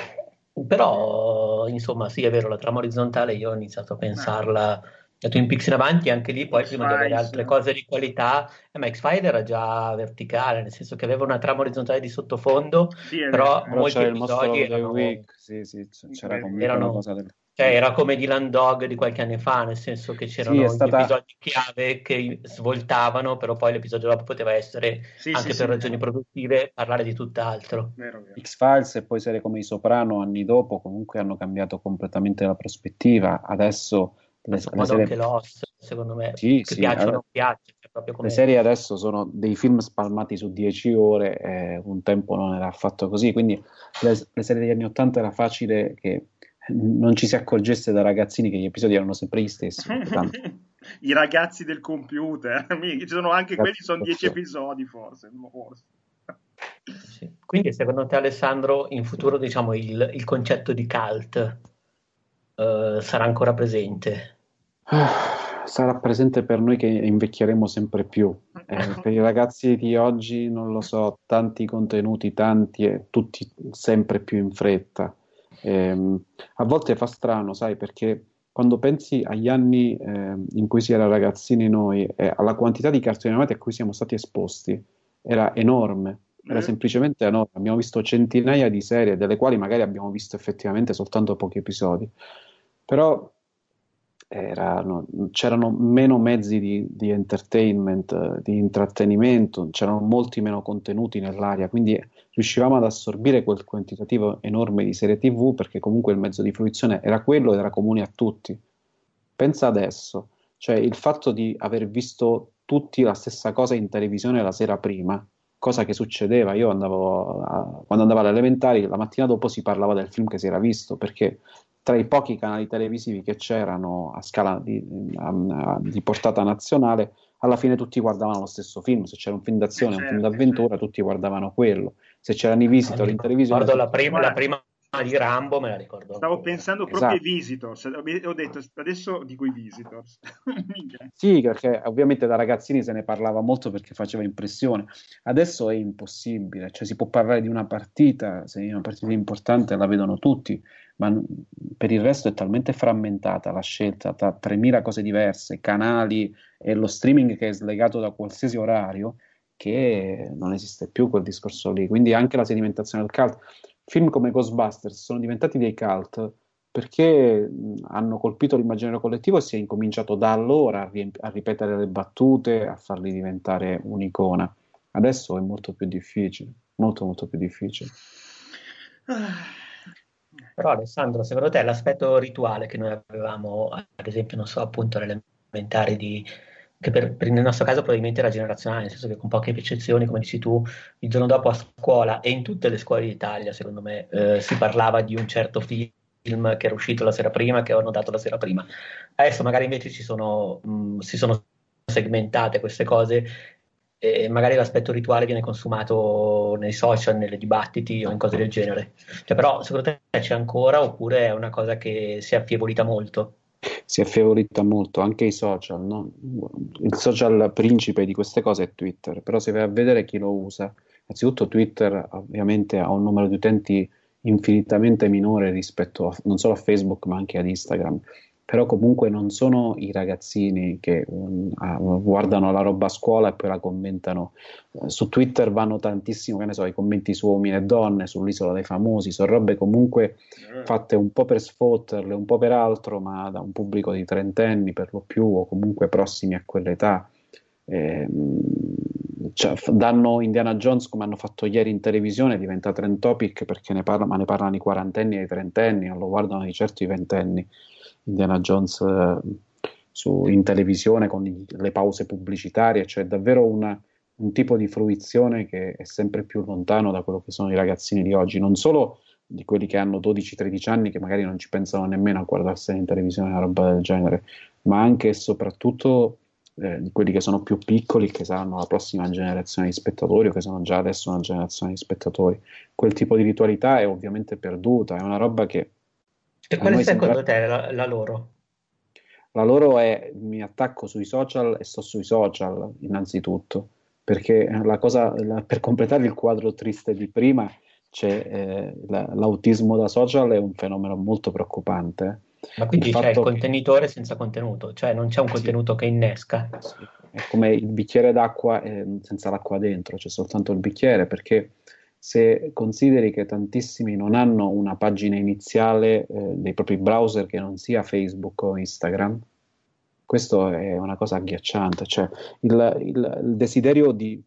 però, insomma, sì, è vero, la trama orizzontale io ho iniziato a pensarla da Twin Peaks in avanti, anche lì poi prima di avere altre cose di qualità, eh, ma X-Files era già verticale, nel senso che aveva una trama orizzontale di sottofondo, sì, però, però molti episodi erano, sì, sì, c'era comunque erano, cosa del... Cioè, era come Dylan Dog di qualche anno fa, nel senso che c'erano sì, stata... episodi chiave che svoltavano, però poi l'episodio dopo poteva essere, sì, anche sì, per ragioni produttive, parlare di tutt'altro. Vero, vero. X-Files e poi serie come I Soprano anni dopo comunque hanno cambiato completamente la prospettiva. Adesso le, le serie... anche Lost, secondo me, sì, che sì, piacciono allora... piace. Cioè le serie adesso sono dei film spalmati su 10 ore, eh, un tempo non era affatto così, quindi le, le serie degli anni 80 era facile che non ci si accorgesse da ragazzini che gli episodi erano sempre gli stessi. I ragazzi del computer, ci sono anche quelli, sono dieci episodi forse. forse. Sì. Quindi secondo te Alessandro in futuro diciamo, il, il concetto di cult uh, sarà ancora presente? sarà presente per noi che invecchieremo sempre più. Eh, per i ragazzi di oggi, non lo so, tanti contenuti, tanti e tutti sempre più in fretta. Eh, a volte fa strano, sai, perché quando pensi agli anni eh, in cui si era ragazzini noi e alla quantità di cartoni animati a cui siamo stati esposti, era enorme. Era mm. semplicemente enorme. Abbiamo visto centinaia di serie, delle quali magari abbiamo visto effettivamente soltanto pochi episodi. Però erano, c'erano meno mezzi di, di, entertainment, di intrattenimento, c'erano molti meno contenuti nell'aria, quindi riuscivamo ad assorbire quel quantitativo enorme di serie TV perché comunque il mezzo di fruizione era quello ed era comune a tutti. Pensa adesso, cioè il fatto di aver visto tutti la stessa cosa in televisione la sera prima, cosa che succedeva, io andavo a, quando andavo alle elementari, la mattina dopo si parlava del film che si era visto, perché tra i pochi canali televisivi che c'erano a scala di, a, di, portata nazionale, alla fine tutti guardavano lo stesso film. Se c'era un film d'azione, certo, un film d'avventura, certo. tutti guardavano quello. Se c'erano i visitor in televisione. Ricordo la prima, la prima di Rambo me la ricordo. Stavo ancora. pensando proprio esatto. ai Visitors, ho detto adesso dico i Visitors. sì, perché ovviamente da ragazzini se ne parlava molto perché faceva impressione. Adesso è impossibile, cioè si può parlare di una partita, se è una partita importante la vedono tutti, ma per il resto è talmente frammentata la scelta tra 3000 cose diverse, canali e lo streaming che è slegato da qualsiasi orario che non esiste più quel discorso lì. Quindi anche la sedimentazione del cult. Film come Ghostbusters sono diventati dei cult perché hanno colpito l'immaginario collettivo e si è incominciato da allora a, riemp- a ripetere le battute, a farli diventare un'icona. Adesso è molto più difficile, molto molto più difficile. Ah. Però Alessandro, secondo te l'aspetto rituale che noi avevamo, ad esempio, non so, appunto nell'elementare di che per, per, nel nostro caso probabilmente era generazionale, nel senso che con poche eccezioni, come dici tu, il giorno dopo a scuola e in tutte le scuole d'Italia, secondo me, eh, si parlava di un certo film che era uscito la sera prima, che avevano dato la sera prima. Adesso magari invece ci sono, mh, si sono segmentate queste cose e magari l'aspetto rituale viene consumato nei social, nei dibattiti o in cose del genere. Cioè, però secondo te c'è ancora oppure è una cosa che si è affievolita molto? Si è affievolita molto, anche i social, no? Il social principe di queste cose è Twitter, però se vai a vedere chi lo usa, innanzitutto Twitter ovviamente ha un numero di utenti infinitamente minore rispetto a, non solo a Facebook ma anche ad Instagram però comunque non sono i ragazzini che um, guardano la roba a scuola e poi la commentano. Uh, su Twitter vanno tantissimo, che ne so, i commenti su uomini e donne, sull'isola dei famosi, sono robe comunque eh. fatte un po' per sfotterle, un po' per altro, ma da un pubblico di trentenni per lo più o comunque prossimi a quell'età. Eh, cioè, danno Indiana Jones come hanno fatto ieri in televisione, diventa trend topic perché ne, parla, ma ne parlano i quarantenni e i trentenni, non lo guardano di certo i ventenni. Indiana Jones eh, su, in televisione con i, le pause pubblicitarie, cioè davvero una, un tipo di fruizione che è sempre più lontano da quello che sono i ragazzini di oggi, non solo di quelli che hanno 12-13 anni che magari non ci pensano nemmeno a guardarsene in televisione una roba del genere, ma anche e soprattutto eh, di quelli che sono più piccoli, che saranno la prossima generazione di spettatori o che sono già adesso una generazione di spettatori. Quel tipo di ritualità è ovviamente perduta, è una roba che e qual è secondo te la, la, loro? La loro è mi attacco sui social e sto sui social innanzitutto, perché la cosa, la, per completare il quadro triste di prima c'è eh, la, l'autismo da social è un fenomeno molto preoccupante. Ma quindi il c'è il contenitore che... senza contenuto, cioè non c'è un contenuto sì. che innesca. Sì. È come il bicchiere d'acqua eh, senza l'acqua dentro, c'è soltanto il bicchiere perché se consideri che tantissimi non hanno una pagina iniziale eh, dei propri browser che non sia Facebook o Instagram, questo è una cosa agghiacciante, cioè il, il, il desiderio di,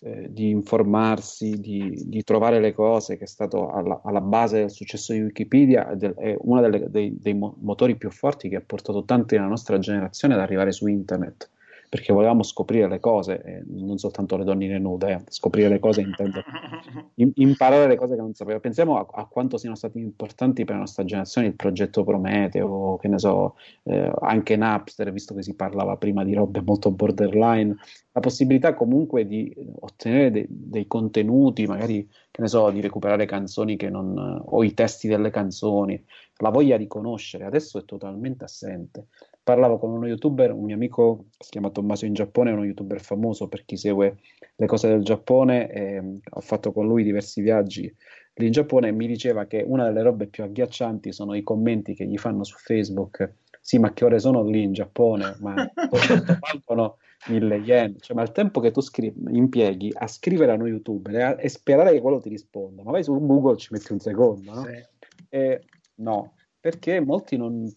eh, di informarsi, di, di, trovare le cose che è stato alla, alla base del successo di Wikipedia è uno delle, dei, dei motori più forti che ha portato tanti nella nostra generazione ad arrivare su internet perché volevamo scoprire le cose, eh, non soltanto le donnine nude, eh, scoprire le cose intendo in, imparare le cose che non sapevamo. Pensiamo a, a, quanto siano stati importanti per la nostra generazione il progetto Prometeo, che ne so, eh, anche Napster, visto che si parlava prima di robe molto borderline, la possibilità comunque di ottenere de- dei contenuti, magari, che ne so, di recuperare canzoni che non, o i testi delle canzoni, la voglia di conoscere, adesso è totalmente assente parlavo con uno youtuber, un mio amico si chiama Tommaso in Giappone, è uno youtuber famoso per chi segue le cose del Giappone, e ho fatto con lui diversi viaggi lì in Giappone e mi diceva che una delle robe più agghiaccianti sono i commenti che gli fanno su Facebook. Sì, ma che ore sono lì in Giappone? Ma valgono mille yen. Cioè, ma il tempo che tu scri- impieghi a scrivere a noi youtuber e, a- e sperare che quello ti risponda, ma vai su Google ci metti un secondo, no? Sì. E, no, perché molti non,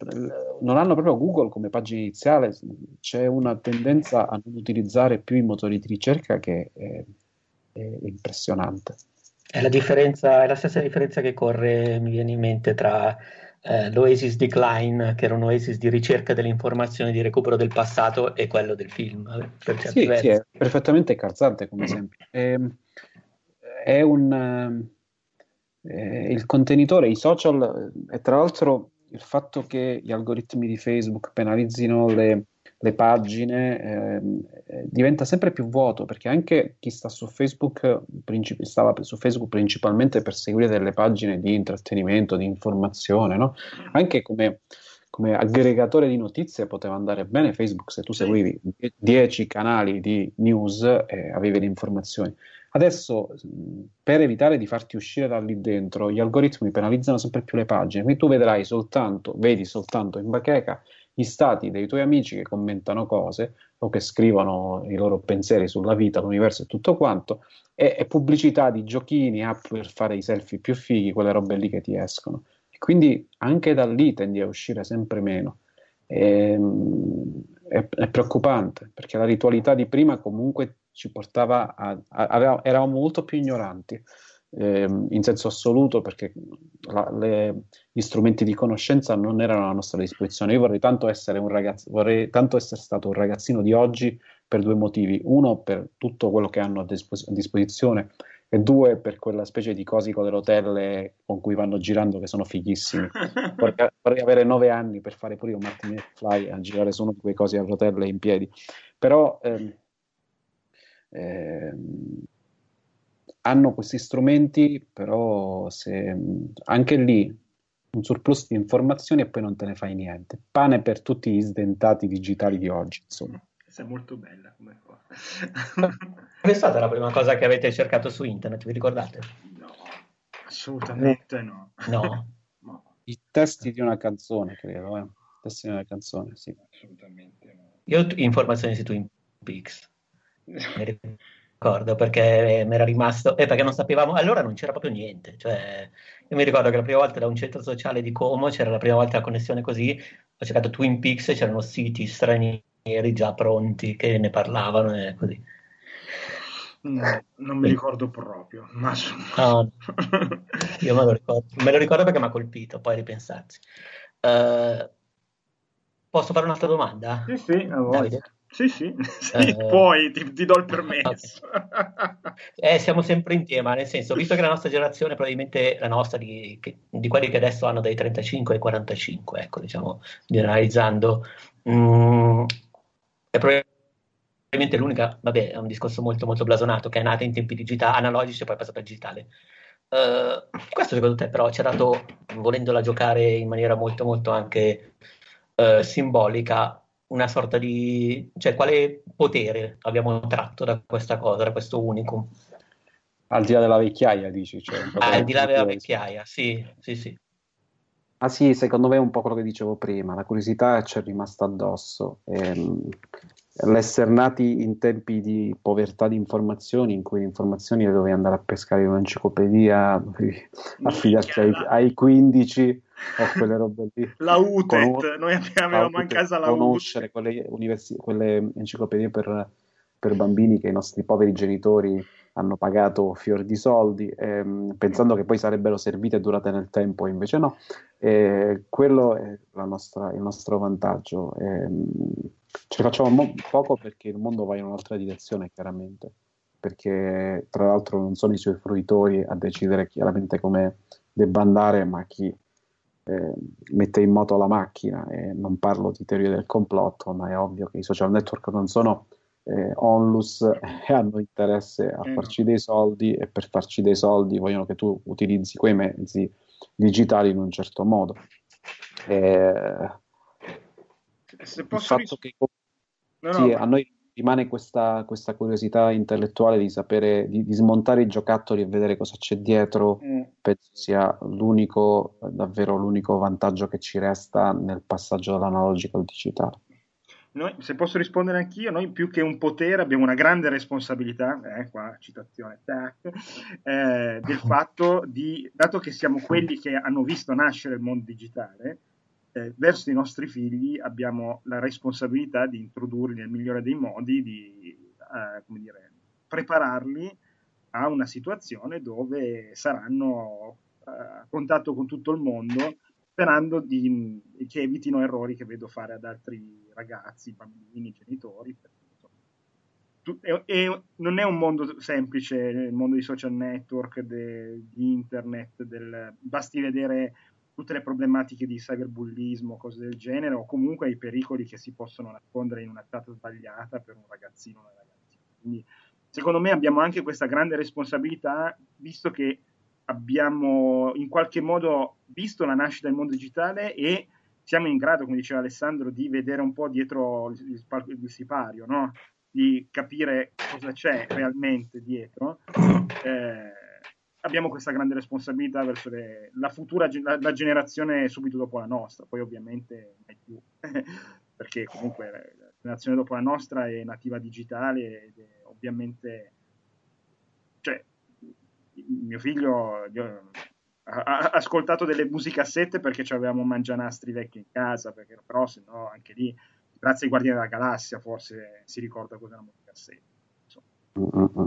non, hanno proprio Google come pagina iniziale, c'è una tendenza a non utilizzare più i motori di ricerca che è, è impressionante. È la, differenza, è la stessa differenza che corre, mi viene in mente, tra eh, l'Oasis Decline, che era un Oasis di ricerca delle informazioni, di recupero del passato, e quello del film. Per sì, sì, è perfettamente calzante come esempio. È, ehm, è un eh, il contenitore, i social e tra l'altro il fatto che gli algoritmi di Facebook penalizzino le, le pagine ehm, eh, diventa sempre più vuoto perché anche chi sta su Facebook princip- stava su Facebook principalmente per seguire delle pagine di intrattenimento, di informazione, no? anche come, come aggregatore di notizie poteva andare bene Facebook se tu seguivi 10 canali di news e avevi le informazioni. Adesso, per evitare di farti uscire da lì dentro, gli algoritmi penalizzano sempre più le pagine, quindi tu vedrai soltanto, vedi soltanto in bacheca gli stati dei tuoi amici che commentano cose o che scrivono i loro pensieri sulla vita, l'universo e tutto quanto, e, e pubblicità di giochini, app per fare i selfie più fighi, quelle robe lì che ti escono. E quindi anche da lì tendi a uscire sempre meno. E, ehm, è, è preoccupante perché la ritualità di prima comunque ci portava a, a, a eravamo molto più ignoranti eh, in senso assoluto perché la, le, gli strumenti di conoscenza non erano a nostra disposizione. Io vorrei tanto essere un ragazzo, vorrei tanto essere stato un ragazzino di oggi per due motivi. Uno, per tutto quello che hanno a, dispos- a disposizione e due per quella specie di cosico delle rotelle con cui vanno girando che sono fighissimi. vorrei, vorrei, avere nove anni per fare pure un Martin McFly a girare su uno di quei cosi a rotelle in piedi. Però ehm, eh, hanno questi strumenti, però se, anche lì un surplus di informazioni e poi non te ne fai niente. Pane per tutti gli sdentati digitali di oggi, insomma. Questa è molto bella come cosa. Qual è stata la prima cosa che avete cercato su internet, vi ricordate? No, assolutamente no. No? no. I testi di una canzone, credo, eh. I testi di una canzone, sì. Assolutamente no. Io ho informazioni su Twin Peaks mi ricordo perché mi era rimasto e perché non sapevamo allora non c'era proprio niente cioè io mi ricordo che la prima volta da un centro sociale di Como c'era la prima volta la connessione così ho cercato Twin Peaks e c'erano siti stranieri già pronti che ne parlavano e così. No, non mi ricordo proprio ma no, io me lo ricordo me lo ricordo perché mi ha colpito poi ripensarci. Uh, posso fare un'altra domanda? sì sì a Davide? Sì, sì, sì eh, puoi, ti, ti, do il permesso. eh, siamo sempre in tema, nel senso, visto che la nostra generazione, probabilmente la nostra, di, di quelli che adesso hanno dai 35 ai 45, ecco, diciamo, generalizzando, mh, mm, è probabilmente l'unica, vabbè, è un discorso molto, molto blasonato, che è nata in tempi digitali, analogici e poi è passata al digitale. Uh, questo secondo te però ci ha dato, volendola giocare in maniera molto, molto anche uh, simbolica, una sorta di... cioè quale potere abbiamo tratto da questa cosa, da questo unicum? Al di là della vecchiaia, dici? Cioè, ah, al di là della vecchiaia, sì, sì, sì. Ah sì, secondo me è un po' quello che dicevo prima, la curiosità ci è rimasta addosso. Ehm, l'essere nati in tempi di povertà di informazioni, in cui le informazioni le dovevi andare a pescare in un'enciclopedia, affidarti ai, ai 15 o quelle robe lì. La UTET, Conos- noi avevamo in casa la conoscere quelle, universi- quelle enciclopedie per, per, bambini che i nostri poveri genitori hanno pagato fior di soldi, ehm, pensando che poi sarebbero servite e durate nel tempo, invece no. E quello è nostra, il nostro vantaggio. Ehm, ce ne facciamo mo- poco perché il mondo va in un'altra direzione, chiaramente, perché tra l'altro non sono i suoi fruitori a decidere chiaramente come debba andare, ma chi eh, mette in moto la macchina e non parlo di teorie del complotto, ma è ovvio che i social network non sono eh, onlus e hanno interesse a mm. farci dei soldi e per farci dei soldi vogliono che tu utilizzi quei mezzi digitali in un certo modo. Eh, Se posso ris- che no, sì, no, a noi rimane questa, questa, curiosità intellettuale di sapere, di, di, smontare i giocattoli e vedere cosa c'è dietro. Mm. Penso sia l'unico, davvero l'unico vantaggio che ci resta nel passaggio dall'analogico al digitale. Noi, se posso rispondere anch'io, noi più che un potere abbiamo una grande responsabilità, eh, qua citazione, tac, eh, del fatto di, dato che siamo quelli che hanno visto nascere il mondo digitale, eh, verso i nostri figli abbiamo la responsabilità di introdurli nel migliore dei modi, di eh, dire, prepararli a una situazione dove saranno eh, a contatto con tutto il mondo sperando di, che evitino errori che vedo fare ad altri ragazzi, bambini, genitori. E, e non è un mondo semplice il mondo dei social network, de, di internet, del, basti vedere tutte le problematiche di cyberbullismo, cose del genere, o comunque i pericoli che si possono nascondere in una chat sbagliata per un ragazzino o una ragazzina. Quindi, secondo me, abbiamo anche questa grande responsabilità, visto che abbiamo in qualche modo visto la nascita del mondo digitale e siamo in grado, come diceva Alessandro, di vedere un po' dietro il, il sipario, no? di capire cosa c'è realmente dietro. Eh, abbiamo questa grande responsabilità verso le, la futura la, la, generazione subito dopo la nostra, poi ovviamente mai più, perché comunque la generazione dopo la nostra è nativa digitale ed è ovviamente cioè, mio figlio io, ha, ha, ascoltato delle musicassette perché avevamo mangianastri vecchi in casa, perché, però se no anche lì, grazie ai Guardiani della Galassia, forse si ricorda cos'è una musicassetta. Mm-hmm.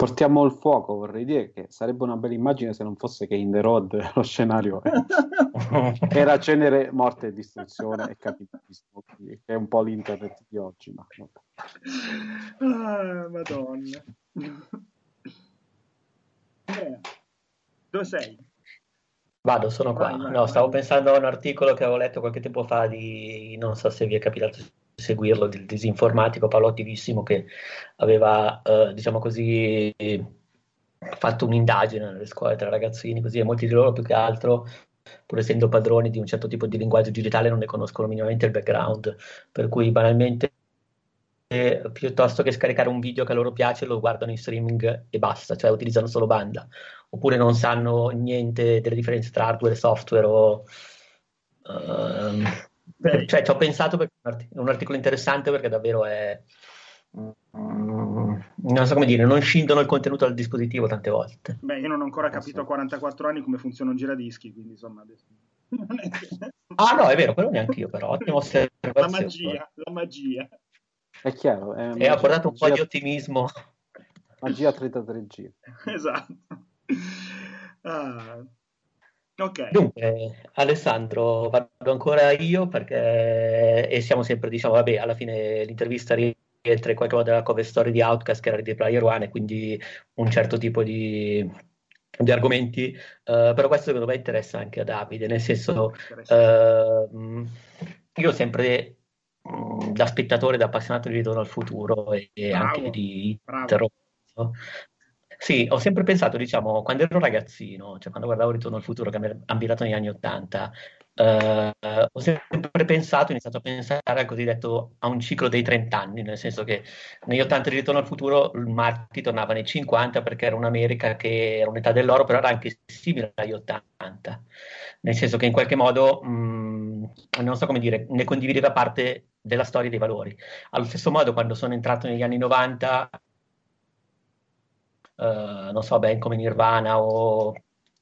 Portiamo il fuoco, vorrei dire che sarebbe una bella immagine se non fosse che in The Road lo scenario era cenere, morte e distruzione e capitalismo, che è un po' l'internet di oggi. Ma... Ah, madonna. Andrea, dove sei? Vado, sono qua. Vai, vai, no, stavo pensando a un articolo che avevo letto qualche tempo fa di, non so se vi è capitato seguirlo, del disinformatico Paolo Attivissimo che aveva, eh, diciamo così, fatto un'indagine nelle scuole tra ragazzini, così e molti di loro più che altro pur essendo padroni di un certo tipo di linguaggio digitale, non ne conoscono minimamente il background, per cui banalmente piuttosto che scaricare un video che a loro piace lo guardano in streaming e basta, cioè utilizzano solo banda, oppure non sanno niente delle differenze tra hardware e software o... Uh, cioè, ci ho pensato perché è un articolo interessante perché davvero è... Mm, non so come dire, non scindono il contenuto del dispositivo tante volte. Beh, io non ho ancora capito a 44 anni come funziona un giradischi, quindi insomma adesso... ah no, è vero, quello neanche io però, ottima osservazione. La magia, la magia. È chiaro. È e ha portato un po' di ottimismo. Magia 33G. esatto. Ah. Okay. Dunque, Alessandro, vado ancora io perché e siamo sempre, diciamo, vabbè, alla fine l'intervista rientra in qualche modo nella cover story di Outcast che era di Player One e quindi un certo tipo di, di argomenti, uh, però questo secondo me interessa anche a Davide, nel senso, uh, io sempre Mm, da spettatore, da appassionato di Ritorno al futuro e, bravo, anche di terrore. Sì, ho sempre pensato, diciamo, quando ero ragazzino, cioè quando guardavo Ritorno al futuro che mi ha ambientato negli anni Ottanta, eh, ho sempre pensato, ho iniziato a pensare al cosiddetto a un ciclo dei 30 anni, nel senso che negli 80 di Ritorno al futuro il Marty tornava nei 50 perché era un'America che era un'età dell'oro, però era anche simile agli 80, nel senso che in qualche modo, mh, mm, non so come dire, ne condivideva parte della storia dei valori. Allo stesso modo, quando sono entrato negli anni 90, eh, non so, ben come Nirvana o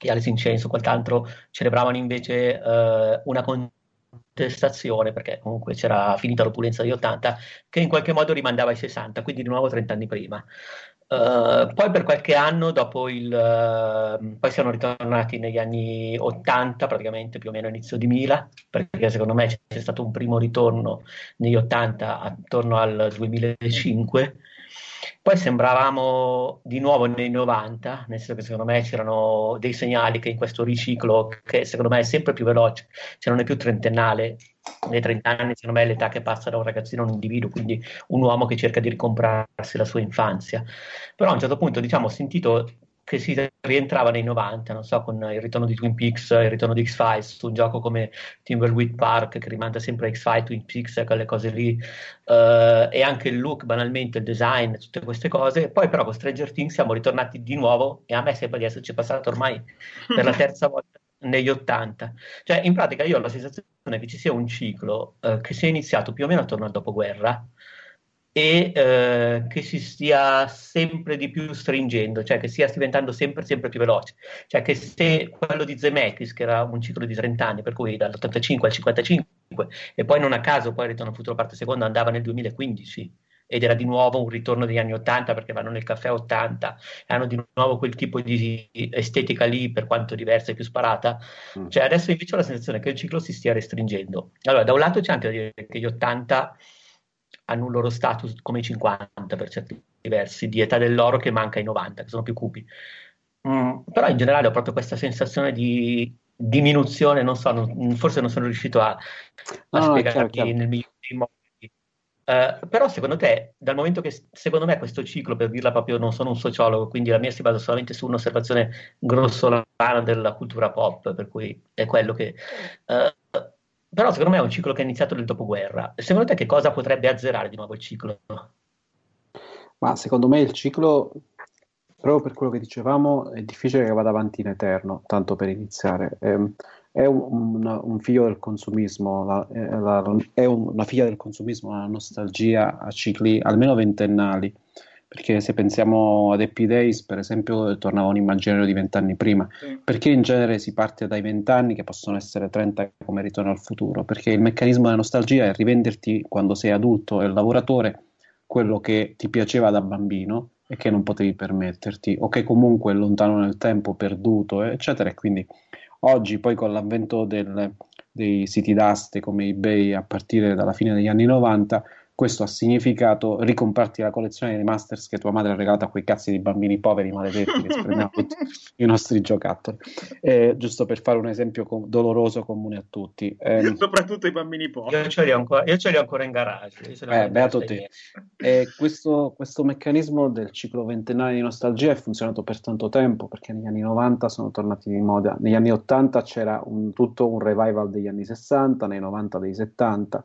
Alice in Chains o quant'altro, celebravano invece eh, una contestazione, perché comunque c'era finita l'opulenza degli 80, che in qualche modo rimandava ai 60, quindi di nuovo 30 anni prima. Uh, poi per qualche anno dopo il uh, poi siamo ritornati negli anni 80 praticamente più o meno inizio di 1000 perché secondo me c'è stato un primo ritorno negli 80 attorno al 2005 poi sembravamo di nuovo nei 90 nel senso che secondo me c'erano dei segnali che in questo riciclo che secondo me è sempre più veloce cioè non è più trentennale nei 30 anni, secondo me, è l'età che passa da un ragazzino a un individuo, quindi un uomo che cerca di ricomprarsi la sua infanzia. Però a un certo punto, diciamo, ho sentito che si rientrava nei 90, non so, con il ritorno di Twin Peaks, il ritorno di X-Files, su un gioco come Timberwheat Park che rimanda sempre a X-Files, Twin Peaks, quelle cose lì, uh, e anche il look, banalmente, il design, tutte queste cose. Poi però con Stranger Things siamo ritornati di nuovo e a me sembra di esserci passato ormai per la terza volta negli 80. Cioè, in pratica io ho la sensazione che ci sia un ciclo uh, che sia iniziato più o meno attorno al dopoguerra, e eh, che si stia sempre di più stringendo, cioè che stia diventando sempre, sempre più veloce. Cioè che se quello di Zemeckis, che era un ciclo di 30 anni, per cui dall'85 al 55, e poi non a caso poi Ritorno al futuro parte seconda andava nel 2015, ed era di nuovo un ritorno degli anni 80 perché vanno nel caffè 80 e hanno di nuovo quel tipo di estetica lì per quanto diversa e più sparata mm. cioè adesso invece ho la sensazione che il ciclo si stia restringendo allora da un lato c'è anche da dire che gli 80 hanno un loro status come i 50 per certi versi, di età dell'oro che manca ai 90, che sono più cupi. Mm, però in generale ho proprio questa sensazione di diminuzione, non so, non, forse non sono riuscito a, a no, spiegarti nel migliore dei modi. Uh, però secondo te, dal momento che secondo me questo ciclo, per dirla proprio, non sono un sociologo, quindi la mia si basa solamente su un'osservazione grossolana della cultura pop, per cui è quello che uh, però secondo me è un ciclo che è iniziato nel dopoguerra. Secondo te che cosa potrebbe azzerare di nuovo il ciclo? Ma secondo me il ciclo, proprio per quello che dicevamo, è difficile che vada avanti in eterno, tanto per iniziare. È, ehm, è un, un, figlio del consumismo, la, la, è una figlia del consumismo, una nostalgia a cicli almeno ventennali perché se pensiamo ad Happy Days, per esempio, tornava un immaginario di vent'anni prima, sì. perché in genere si parte dai vent'anni che possono essere 30 come ritorno al futuro, perché il meccanismo della nostalgia è rivenderti quando sei adulto e lavoratore quello che ti piaceva da bambino e che non potevi permetterti, o che comunque è lontano nel tempo, perduto, eccetera, e quindi oggi poi con l'avvento del, dei siti d'aste come eBay a partire dalla fine degli anni 90 questo ha significato ricomprarti la collezione di Masters che tua madre ha regalato a quei cazzi di bambini poveri maledetti che sprendiamo i nostri giocattoli. Eh, giusto per fare un esempio com- doloroso comune a tutti. Eh, Soprattutto i bambini poveri. Io ce li ho ancora, ce li ho ancora in garage. Eh, beato te. Eh, questo, questo, meccanismo del ciclo ventennale di nostalgia è funzionato per tanto tempo perché negli anni 90 sono tornati di moda. Negli anni 80 c'era un, tutto un revival degli anni 60, nei 90 dei 70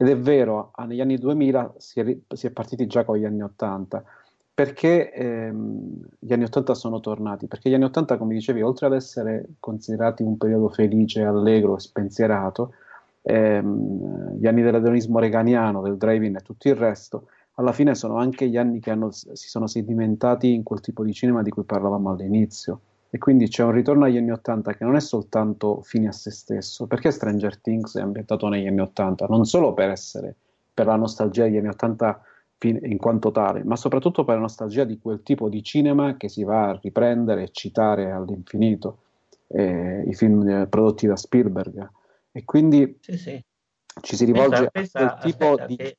ed è vero, ah, negli anni 2000 si è, si è partiti già con gli anni 80. Perché ehm, gli anni 80 sono tornati? Perché gli anni 80, come dicevi, oltre ad essere considerati un periodo felice, allegro e spensierato, ehm, gli anni dell'adonismo reganiano, del drive-in e tutto il resto, alla fine sono anche gli anni che hanno, si sono sedimentati in quel tipo di cinema di cui parlavamo all'inizio e quindi c'è un ritorno agli anni 80 che non è soltanto fine a se stesso, perché Stranger Things è ambientato negli anni 80, non solo per essere per la nostalgia degli anni 80 in quanto tale, ma soprattutto per la nostalgia di quel tipo di cinema che si va a riprendere e citare all'infinito, eh, i film eh, prodotti da Spielberg. E quindi sì, sì. ci si rivolge pensa, a quel tipo aspetta, di... Che,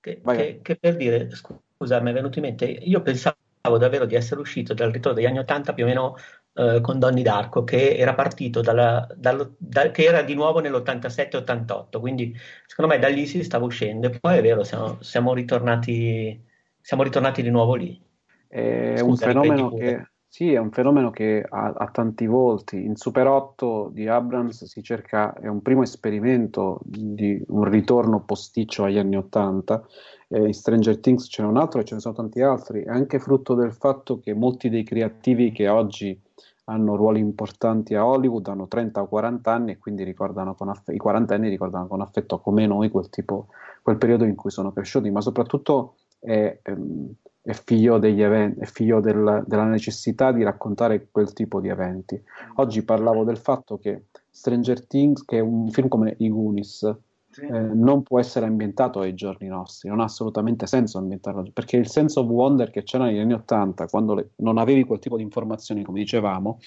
che, che, che per dire, scusa, mi è venuto in mente, io pensavo davvero di essere uscito dal ritorno degli anni 80 più o meno eh, con Donny Darko, che era partito dalla, dallo, da, che era di nuovo nell'87-88, quindi secondo me da lì si stava uscendo e poi è vero, siamo, siamo, ritornati, siamo ritornati di nuovo lì. È Scusa, un fenomeno che... Sì, è un fenomeno che ha, ha, tanti volti. In Super 8 di Abrams si cerca, è un primo esperimento di un ritorno posticcio agli anni 80 eh, in Stranger Things ce n'è un altro e ce ne sono tanti altri, è anche frutto del fatto che molti dei creativi che oggi hanno ruoli importanti a Hollywood hanno 30 o 40 anni e quindi ricordano con affetto, i quarantenni ricordano con affetto come noi quel, tipo, quel periodo in cui sono cresciuti, ma soprattutto è, ehm, è figlio, degli eventi, è figlio del, della necessità di raccontare quel tipo di eventi. Oggi parlavo del fatto che Stranger Things, che è un film come I Goonies, sì. eh, non può essere ambientato ai giorni nostri, non ha assolutamente senso ambientarlo, perché il sense of wonder che c'era negli anni Ottanta, quando le, non avevi quel tipo di informazioni, come dicevamo,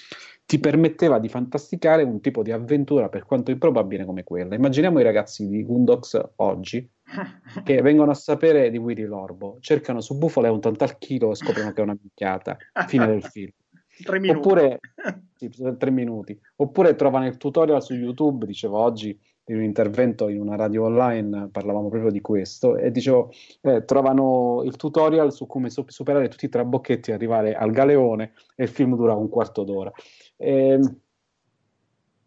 ti permetteva di fantasticare un tipo di avventura per quanto improbabile come quella. Immaginiamo i ragazzi di Gundox oggi che vengono a sapere di Willy Lorbo, cercano su bufale un tanto al chilo e scoprono che è una minchiata, fine del film. Tre minuti. Oppure, sì, tre minuti. Oppure trovano il tutorial su YouTube, dicevo oggi in un intervento in una radio online parlavamo proprio di questo e dicevo eh, trovano il tutorial su come superare tutti i trabocchetti e arrivare al galeone e il film dura un quarto d'ora. E, ehm,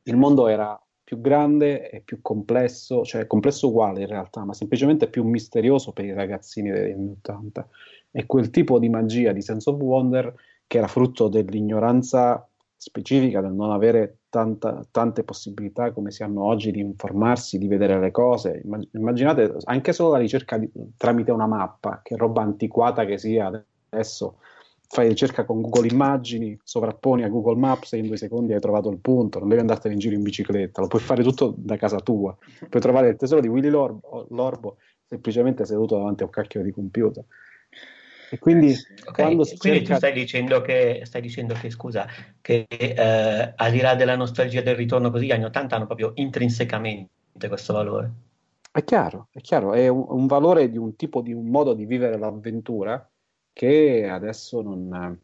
il mondo era più grande e più complesso cioè complesso uguale in realtà ma semplicemente più misterioso per i ragazzini degli anni 80 e quel tipo di magia di sense of wonder che era frutto dell'ignoranza specifica del non avere tanta, tante possibilità come si hanno oggi di informarsi, di vedere le cose. Immaginate anche solo la ricerca di, tramite una mappa, che roba antiquata che sia adesso. Fai ricerca con Google Immagini, sovrapponi a Google Maps e in due secondi hai trovato il punto, non devi andartene in giro in bicicletta, lo puoi fare tutto da casa tua. Puoi trovare il tesoro di Willy Lorbo, Lorbo semplicemente seduto davanti a un cacchio di computer. E quindi, okay, quando si quindi cerca... tu stai dicendo che, stai dicendo che scusa, che eh, al di là della nostalgia del ritorno così, gli anni 80 hanno proprio intrinsecamente questo valore. È chiaro, è chiaro, è un, un valore di un tipo, di un modo di vivere l'avventura che adesso non,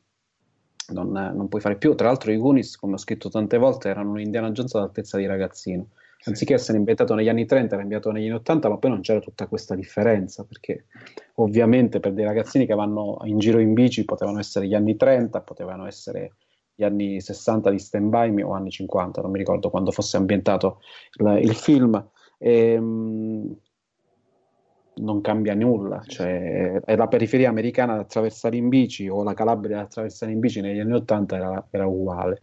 non, non puoi fare più. Tra l'altro i Goonies, come ho scritto tante volte, erano un Indiana Jones all'altezza di ragazzino anziché essere inventato negli anni 30, era inventato negli anni 80, ma poi non c'era tutta questa differenza, perché ovviamente per dei ragazzini che vanno in giro in bici potevano essere gli anni 30, potevano essere gli anni 60 di Stand By Me o anni 50, non mi ricordo quando fosse ambientato il, il film. E, ehm, non cambia nulla, cioè è la periferia americana da attraversare in bici o la Calabria da attraversare in bici negli anni 80 era, era uguale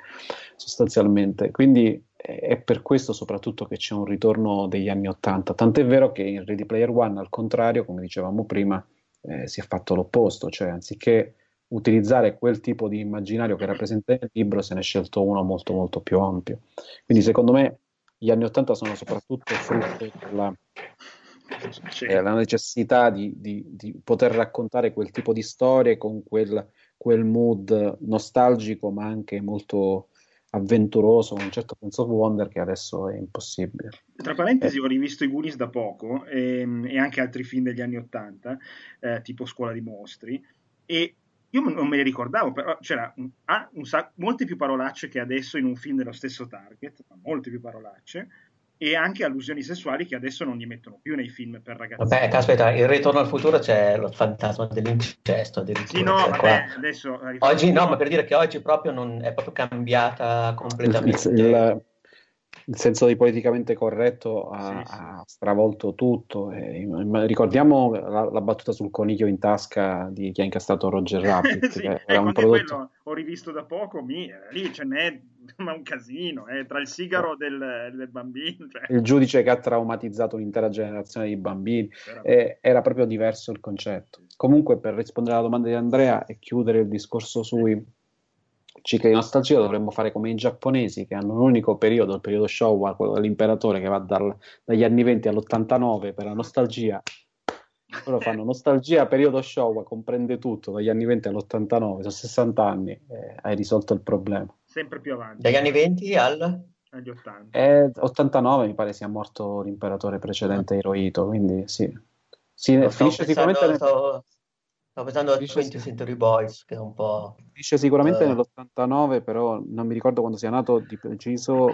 sostanzialmente. Quindi è per questo soprattutto che c'è un ritorno degli anni Ottanta. Tant'è vero che in Ready Player One, al contrario, come dicevamo prima, eh, si è fatto l'opposto, cioè anziché utilizzare quel tipo di immaginario che era presente nel libro, se ne è scelto uno molto molto più ampio. Quindi secondo me gli anni Ottanta sono soprattutto frutto della, della necessità di, di, di, poter raccontare quel tipo di storie con quel, quel mood nostalgico ma anche molto avventuroso, un certo senso of wonder che adesso è impossibile. Tra parentesi, eh. ho rivisto i Goonies da poco e, ehm, e, anche altri film degli anni Ottanta, eh, tipo Scuola di Mostri, e io non me li ricordavo, però c'era un, ah, un sac- molte più parolacce che adesso in un film dello stesso target, molte più parolacce, e anche allusioni sessuali che adesso non gli mettono più nei film per ragazzi. Vabbè, aspetta, in Ritorno al futuro c'è lo fantasma dell'incesto Sì, no, cioè, vabbè, adesso... Oggi no, ma per dire che oggi proprio non, è proprio cambiata completamente. Il, il, il senso di politicamente corretto ha, sì, sì. ha stravolto tutto. E, ricordiamo la, la, battuta sul coniglio in tasca di chi ha incastrato Roger Rabbit. sì, era un prodotto... ho rivisto da poco, mi, lì ce n'è ma un casino, eh, tra il sigaro del, del bambino. Cioè. Il giudice che ha traumatizzato un'intera generazione di bambini. Eh, era proprio diverso il concetto. Comunque, per rispondere alla domanda di Andrea e chiudere il discorso sui cicli di nostalgia dovremmo fare come i giapponesi che hanno un unico periodo, il periodo Showa, quello dell'imperatore che va dal, dagli anni 20 all'89 per la nostalgia. Loro fanno nostalgia, periodo Showa, comprende tutto, dagli anni 20 all'89, sono 60 anni, eh, hai risolto il problema. Sempre più avanti. Dagli anni 20 al? Agli 80. Eh, 89 mi pare sia morto l'imperatore precedente Hirohito, quindi sì. sì finisce sicuramente... Nel... Sto pensando a 20 Century Boys, che è un po'... Dice sicuramente uh... nell'89, però non mi ricordo quando sia nato di preciso,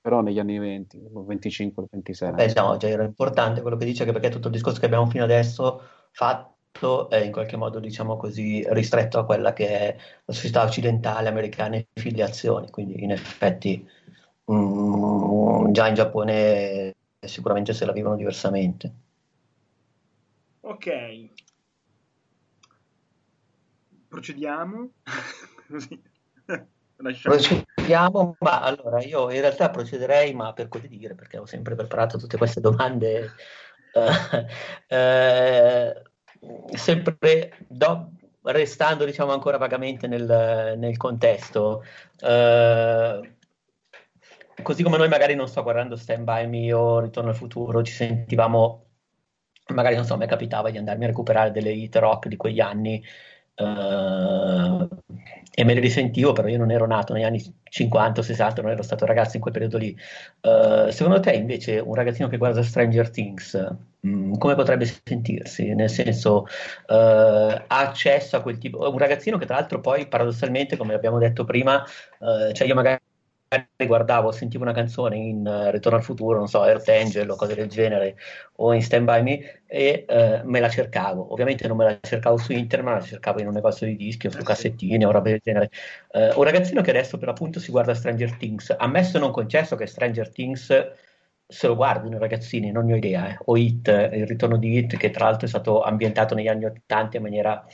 però negli anni 20, 25, 26. Beh, no, cioè era importante quello che dice, che perché tutto il discorso che abbiamo fino adesso fatto è in qualche modo, diciamo così, ristretto a quella che è la società occidentale, americana e filiazioni, quindi in effetti mm, già in Giappone sicuramente se la vivono diversamente. Ok, procediamo. procediamo, ma allora io in realtà procederei, ma per così dire, perché ho sempre preparato tutte queste domande, eh, eh, sempre do, restando diciamo ancora vagamente nel, nel contesto. Eh, così come noi magari non sto guardando Stand By Me o Ritorno al futuro, ci sentivamo, magari non so, mi capitava di andarmi a recuperare delle hit rock di quegli anni Uh, e me li risentivo, però io non ero nato negli anni 50 o 60, non ero stato ragazzo in quel periodo lì. Uh, secondo te invece un ragazzino che guarda Stranger Things, mh, mm, come potrebbe sentirsi? Nel senso, uh, ha accesso a quel tipo... Un ragazzino che tra l'altro poi paradossalmente, come abbiamo detto prima, cioè io magari guardavo, sentivo una canzone in uh, Ritorno al futuro, non so, Earth Angel o cose del genere, o in Stand By Me, e uh, me la cercavo. Ovviamente non me la cercavo su internet, ma la cercavo in un negozio di dischi o su eh cassettine o roba del genere. Uh, un ragazzino che adesso per l'appunto si guarda Stranger Things, ammesso non concesso che Stranger Things se lo guardino i ragazzini, non ne ho idea, eh. o Hit, il ritorno di Hit, che tra l'altro è stato ambientato negli anni Ottanta in maniera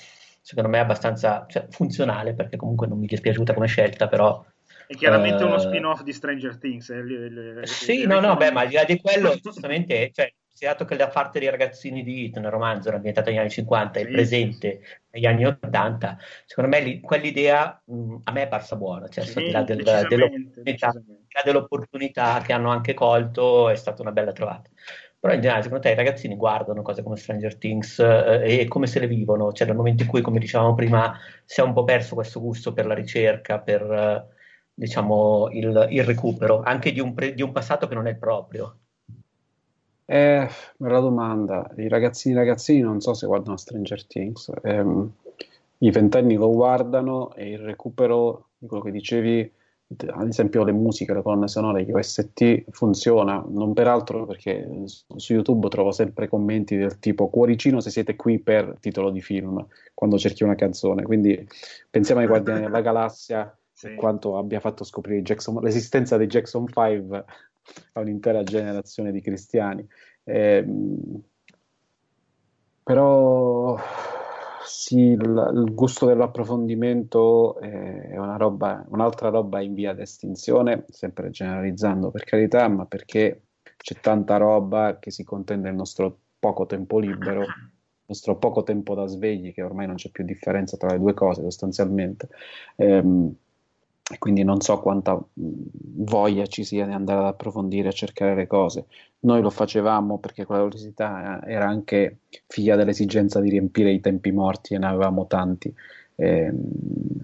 secondo me abbastanza cioè, funzionale, perché comunque non mi è dispiaciuta come scelta, però è chiaramente uh, uno spin-off di Stranger Things. Eh, le, le, sì, no, no, beh, ma al di là di quello, giustamente, cioè, dato che la parte dei ragazzini di Hit nel romanzo era ambientata negli anni 50 e sì, presente sì. negli anni 80, secondo me li, quell'idea mh, a me è parsa buona, cioè sì, al di là del, dell'opportunità, dell'opportunità che hanno anche colto, è stata una bella trovata. Però in generale, secondo te i ragazzini guardano cose come Stranger Things eh, e come se le vivono? Cioè, nel momento in cui, come dicevamo prima, si è un po' perso questo gusto per la ricerca, per, eh, diciamo, il, il recupero, anche di un, pre, di un, passato che non è proprio? Eh, bella domanda. I ragazzini e ragazzini non so se guardano Stranger Things. Eh, I ventenni lo guardano e il recupero di quello che dicevi, ad esempio le musiche, le colonne sonore, gli OST funziona, non peraltro perché su YouTube trovo sempre commenti del tipo cuoricino se siete qui per titolo di film, quando cerchi una canzone, quindi pensiamo ai Guardiani della Galassia sì. quanto abbia fatto scoprire Jackson, l'esistenza dei Jackson 5 a un'intera generazione di cristiani. Eh, però sì, il, il, gusto dell'approfondimento è una roba, un'altra roba in via d'estinzione, sempre generalizzando per carità, ma perché c'è tanta roba che si contende nel nostro poco tempo libero, il nostro poco tempo da svegli, che ormai non c'è più differenza tra le due cose sostanzialmente. Eh, e quindi non so quanta voglia ci sia di andare ad approfondire e cercare le cose. Noi lo facevamo perché quella curiosità era anche figlia dell'esigenza di riempire i tempi morti e ne avevamo tanti. Eh,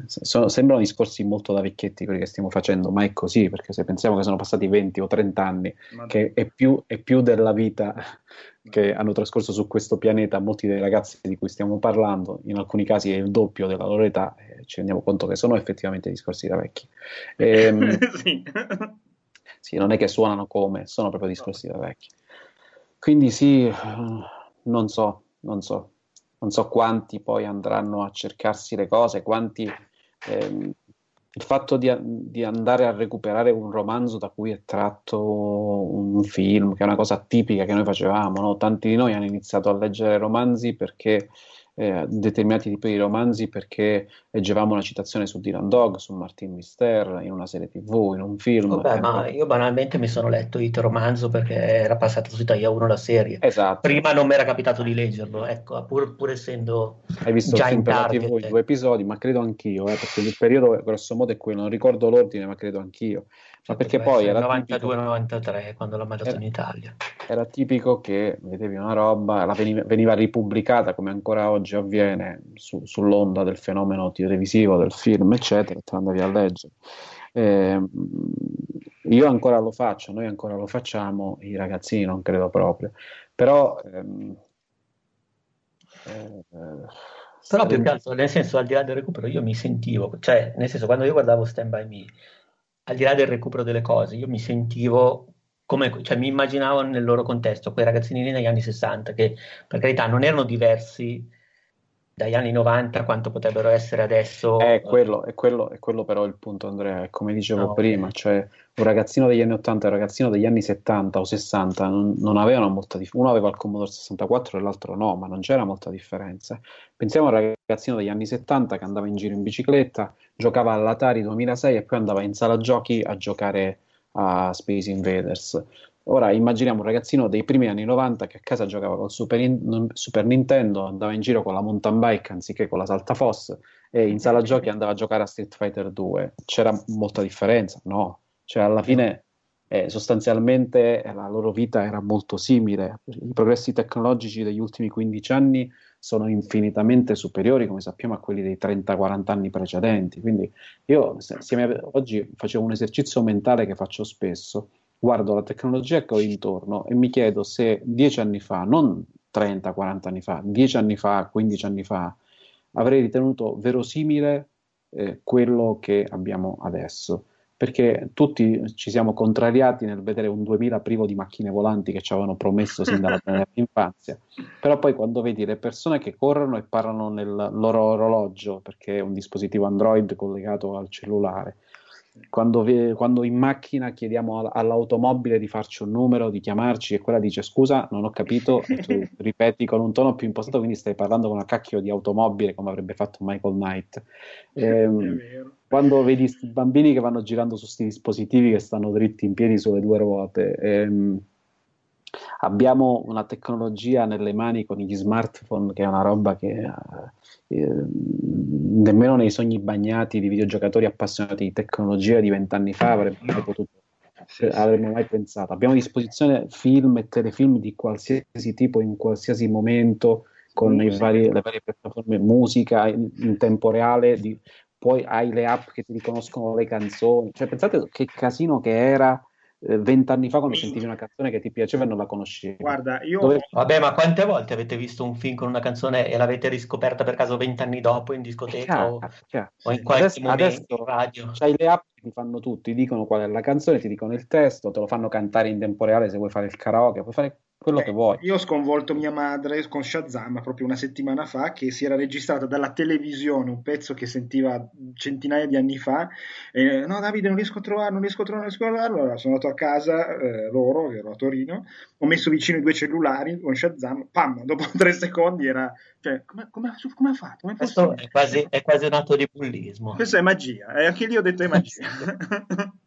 sono, sembrano discorsi molto da vecchietti quelli che stiamo facendo, ma è così perché se pensiamo che sono passati 20 o 30 anni, ma che è più, è più della vita che hanno trascorso su questo pianeta molti dei ragazzi di cui stiamo parlando, in alcuni casi è il doppio della loro età, eh, ci rendiamo conto che sono effettivamente discorsi da vecchi. Ehm, sì. sì. non è che suonano come, sono proprio discorsi da vecchi. Quindi sì, non so, non so non so quanti poi andranno a cercarsi le cose, quanti... Ehm, il fatto di, di, andare a recuperare un romanzo da cui è tratto un film, che è una cosa tipica che noi facevamo, no? tanti di noi hanno iniziato a leggere romanzi perché eh, determinati tipi di romanzi perché leggevamo una citazione su Dylan Dog, su Martin Mister, in una serie tv, in un film. Vabbè, ma io banalmente mi sono letto It Romanzo perché era passato su Italia 1 la serie. Esatto. Prima non mi era capitato di leggerlo, ecco, pur, pur essendo Hai visto già il film in per target, la TV, i due episodi, ma credo anch'io, eh, perché il periodo grosso modo è quello, non ricordo l'ordine, ma credo anch'io. Ma perché poi era 92-93 quando l'ho mandato era, in Italia. Era tipico che vedevi una roba, veniva, veniva, ripubblicata come ancora oggi avviene su, sull'onda del fenomeno televisivo, del film, eccetera, e te andavi a leggere. Eh, io ancora lo faccio, noi ancora lo facciamo, i ragazzini non credo proprio, però... Ehm, eh, però più che altro, nel senso, al di là del recupero, io mi sentivo, cioè, nel senso, quando io guardavo Stand By Me, al di là del recupero delle cose, io mi sentivo come, cioè mi immaginavo nel loro contesto, quei ragazzini negli anni 60, che per carità non erano diversi dagli anni 90 quanto potrebbero essere adesso. È quello, è quello, è quello però il punto Andrea, è come dicevo no, prima, okay. cioè un ragazzino degli anni 80 e un ragazzino degli anni 70 o 60 non, non avevano molta differenza, uno aveva il Commodore 64 e l'altro no, ma non c'era molta differenza. Pensiamo al ragazzino degli anni 70 che andava in giro in bicicletta, giocava all'Atari 2006 e poi andava in sala giochi a giocare a Space Invaders. Ora immaginiamo un ragazzino dei primi anni 90 che a casa giocava col Super, in- Super, Nintendo, andava in giro con la mountain bike anziché con la saltafoss e in sala giochi andava a giocare a Street Fighter 2. C'era molta differenza? No. Cioè alla fine eh, sostanzialmente la loro vita era molto simile. I progressi tecnologici degli ultimi 15 anni sono infinitamente superiori, come sappiamo, a quelli dei 30-40 anni precedenti. Quindi io se, se, oggi facevo un esercizio mentale che faccio spesso, guardo la tecnologia che ho intorno e mi chiedo se 10 anni fa, non 30-40 anni fa, 10 anni fa, 15 anni fa, avrei ritenuto verosimile eh, quello che abbiamo adesso. Perché tutti ci siamo contrariati nel vedere un 2000 privo di macchine volanti che ci avevano promesso sin dalla prima infanzia, però poi quando vedi le persone che corrono e parlano nel loro orologio, perché è un dispositivo Android collegato al cellulare, quando, vi, quando, in macchina chiediamo all'automobile di farci un numero, di chiamarci e quella dice scusa, non ho capito, e tu ripeti con un tono più impostato, quindi stai parlando con una cacchio di automobile come avrebbe fatto Michael Knight. Ehm, quando vedi bambini che vanno girando su questi dispositivi che stanno dritti in piedi sulle due ruote, ehm, abbiamo una tecnologia nelle mani con gli smartphone che è una roba che eh, nemmeno nei sogni bagnati di videogiocatori appassionati di tecnologia di vent'anni fa avremmo mai potuto sì, avremmo mai pensato. Abbiamo a disposizione film e telefilm di qualsiasi tipo in qualsiasi momento con vari, le varie piattaforme musica in, in tempo reale di, poi hai le app che ti riconoscono le canzoni. Cioè pensate che casino che era eh, vent'anni fa quando sentivi una canzone che ti piaceva e non la conoscevi. Guarda, io... Dove... Vabbè, ma quante volte avete visto un film con una canzone e l'avete riscoperta per caso vent'anni dopo in discoteca chiaro, o... Chiaro. o, in qualche adesso, momento adesso in radio? C'hai le app che ti fanno tutto, ti dicono qual è la canzone, ti dicono il testo, te lo fanno cantare in tempo reale se vuoi fare il karaoke, puoi fare quello eh, che vuoi. Io ho sconvolto mia madre con Shazam proprio una settimana fa che si era registrata dalla televisione un pezzo che sentiva centinaia di anni fa e no Davide non riesco a trovare, non riesco a trovare, non riesco a trovarlo allora sono andato a casa eh, loro, ero a Torino ho messo vicino i due cellulari con Shazam pam, dopo tre secondi era cioè, come, ha fatto? Come Questo è quasi, è quasi un atto di bullismo questo è magia e anche lì ho detto è magia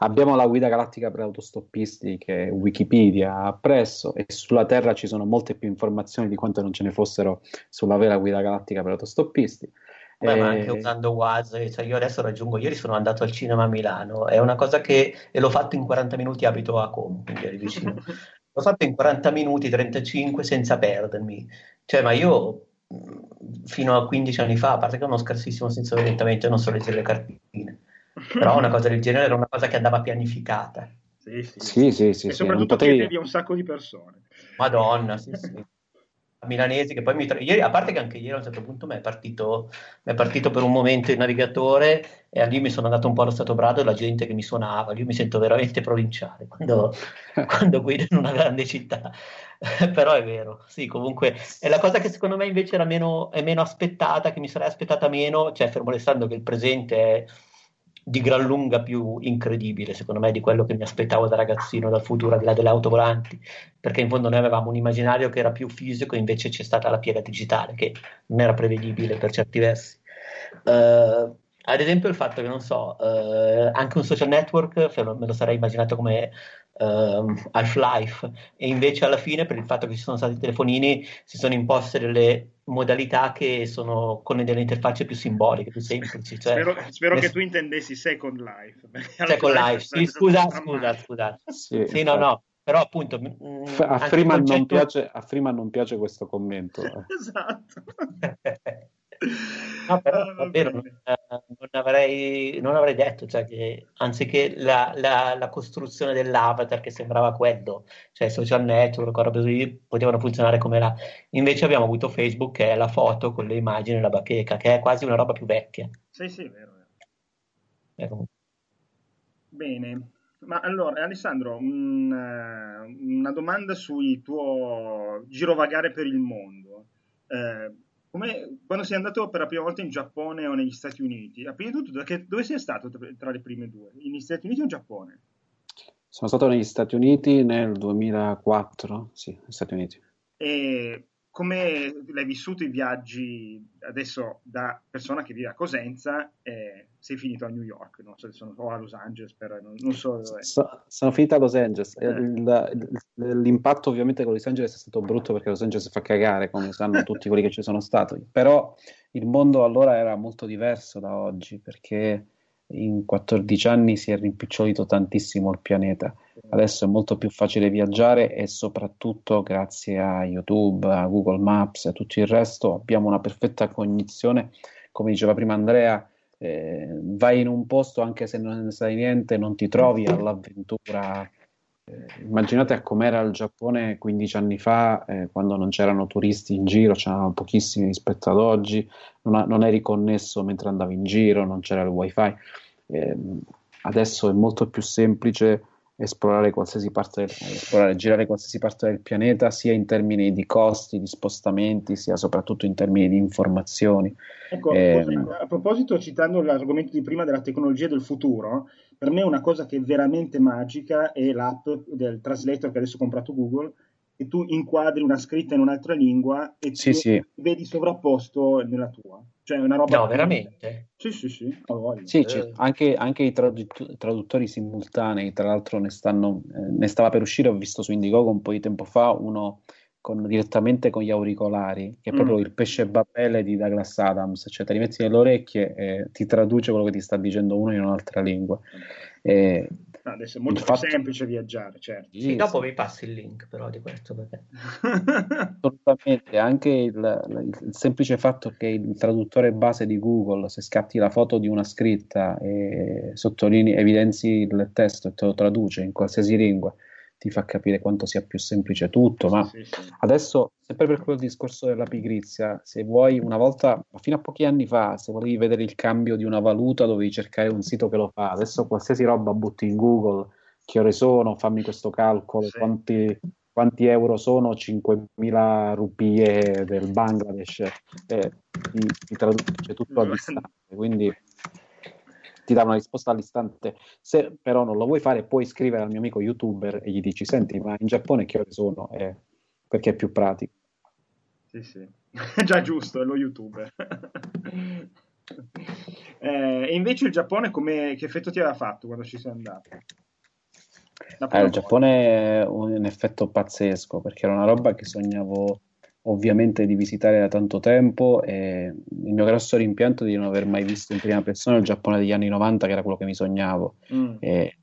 Abbiamo la guida galattica per autostoppisti che è Wikipedia appresso e sulla Terra ci sono molte più informazioni di quante non ce ne fossero sulla vera guida galattica per autostoppisti. Beh, e... ma anche usando WhatsApp, cioè io adesso raggiungo, ieri sono andato al cinema a Milano, è una cosa che, e l'ho fatto in 40 minuti, abito a Como, quindi eri vicino. l'ho fatto in 40 minuti, 35 senza perdermi. Cioè, ma io fino a 15 anni fa, a parte che ho uno scarsissimo senso di orientamento, non so leggere le cartine però una cosa del genere era una cosa che andava pianificata. Sì, sì, sì. sì, sì e soprattutto potevi... chiedevi a un sacco di persone. Madonna, sì, sì. Milanesi che poi mi tra... ieri, a parte che anche ieri a un certo punto mi è partito, mi è partito per un momento il navigatore e lì mi sono andato un po' allo stato brado e la gente che mi suonava, io mi sento veramente provinciale quando, quando guido in una grande città, però è vero, sì, comunque è la cosa che secondo me invece era meno, è meno aspettata, che mi sarei aspettata meno, cioè fermo restando che il presente è di gran lunga più incredibile, secondo me, di quello che mi aspettavo da ragazzino, dal futuro, al di là delle auto volanti, perché in fondo noi avevamo un immaginario che era più fisico, invece c'è stata la piega digitale, che non era prevedibile per certi versi. Uh, ad esempio il fatto che, non so, uh, anche un social network me lo sarei immaginato come uh, Half-Life e invece alla fine per il fatto che ci sono stati i telefonini si sono imposte delle modalità che sono con delle interfacce più simboliche, più semplici. Cioè, spero, spero le... che tu intendessi Second Life. Second Life, sì, scusa, scusa, scusa. Sì, sì no, no, però appunto... Mh, a, Freeman concetto... non piace, a Freeman non piace questo commento. Eh. esatto. No, però ah, davvero non, non, avrei, non, avrei, detto, cioè che anziché la, la, la, costruzione dell'avatar che sembrava quello, cioè social network, roba così, potevano funzionare come là. Invece abbiamo avuto Facebook che è la foto con le immagini e la bacheca, che è quasi una roba più vecchia. Sì, sì, vero. vero. Bene. Ma allora, Alessandro, un, una domanda sul tuo girovagare per il mondo. Eh, come, quando sei andato per la prima volta in Giappone o negli Stati Uniti, a prima di tutto, che, dove sei stato tra le prime due? Negli Stati Uniti o in Giappone? Sono stato negli Stati Uniti nel 2004, sì, negli Stati Uniti. E come l'hai vissuto i viaggi adesso da persona che vive a Cosenza e sei finito a New York, non so, sono, o a Los Angeles, per, non, non so dove. So, sono finito a Los Angeles. Eh. Il, l'impatto ovviamente con Los Angeles è stato brutto perché Los Angeles fa cagare, come sanno tutti quelli che ci sono stati, però il mondo allora era molto diverso da oggi perché in 14 anni si è rimpicciolito tantissimo il pianeta. Adesso è molto più facile viaggiare e soprattutto grazie a YouTube, a Google Maps e a tutto il resto abbiamo una perfetta cognizione, come diceva prima Andrea, eh, vai in un posto anche se non ne sai niente, non ti trovi all'avventura. Eh, immaginate a com'era il Giappone 15 anni fa, eh, quando non c'erano turisti in giro, c'erano pochissimi rispetto ad oggi, non, ha, non eri connesso mentre andavi in giro, non c'era il wifi. Ehm, adesso è molto più semplice esplorare qualsiasi parte del, esplorare, girare qualsiasi parte del pianeta, sia in termini di costi, di spostamenti, sia soprattutto in termini di informazioni. Ecco, eh, a proposito, citando l'argomento di prima della tecnologia del futuro, per me una cosa che è veramente magica è l'app del translator che adesso ha comprato Google, e tu inquadri una scritta in un'altra lingua e sì, sì. vedi sovrapposto nella tua. Cioè, una roba. No, veramente? Sì, sì, sì. sì eh. anche, anche, i tradu- traduttori simultanei, tra l'altro, ne, stanno, eh, ne stava per uscire. Ho visto su Indiegogo un po' di tempo fa uno con, direttamente con gli auricolari, che è proprio mm. il pesce babele di Douglas Adams. Cioè, te li metti nelle orecchie e ti traduce quello che ti sta dicendo uno in un'altra lingua. E No, adesso è molto Infatti... più semplice viaggiare, certo. Sì, sì, dopo vi passi il link però di questo. Perché... Assolutamente, anche il, il, semplice fatto che il traduttore base di Google, se scatti la foto di una scritta e sottolinei, evidenzi il testo e te lo traduce in qualsiasi lingua, ti fa capire quanto sia più semplice tutto, ma sì, sì. adesso, sempre per quel discorso della pigrizia, se vuoi una volta, fino a pochi anni fa, se volevi vedere il cambio di una valuta, dovevi cercare un sito che lo fa, adesso qualsiasi roba butti in Google, che ore sono, fammi questo calcolo, sì. quanti, quanti, euro sono 5.000 rupie del Bangladesh, eh, ti, ti traduce tutto a distanza, quindi ti dà una risposta all'istante. Se però non lo vuoi fare, puoi scrivere al mio amico youtuber e gli dici: Senti, ma in Giappone che ore sono? Eh, perché è più pratico. Sì, sì, è già giusto, è lo youtuber. eh, e invece il Giappone, come, che effetto ti aveva fatto quando ci sei andato? Eh, il Giappone è un effetto pazzesco perché era una roba che sognavo ovviamente di visitare da tanto tempo e il mio grosso rimpianto è di non aver mai visto in prima persona il Giappone degli anni 90 che era quello che mi sognavo mm.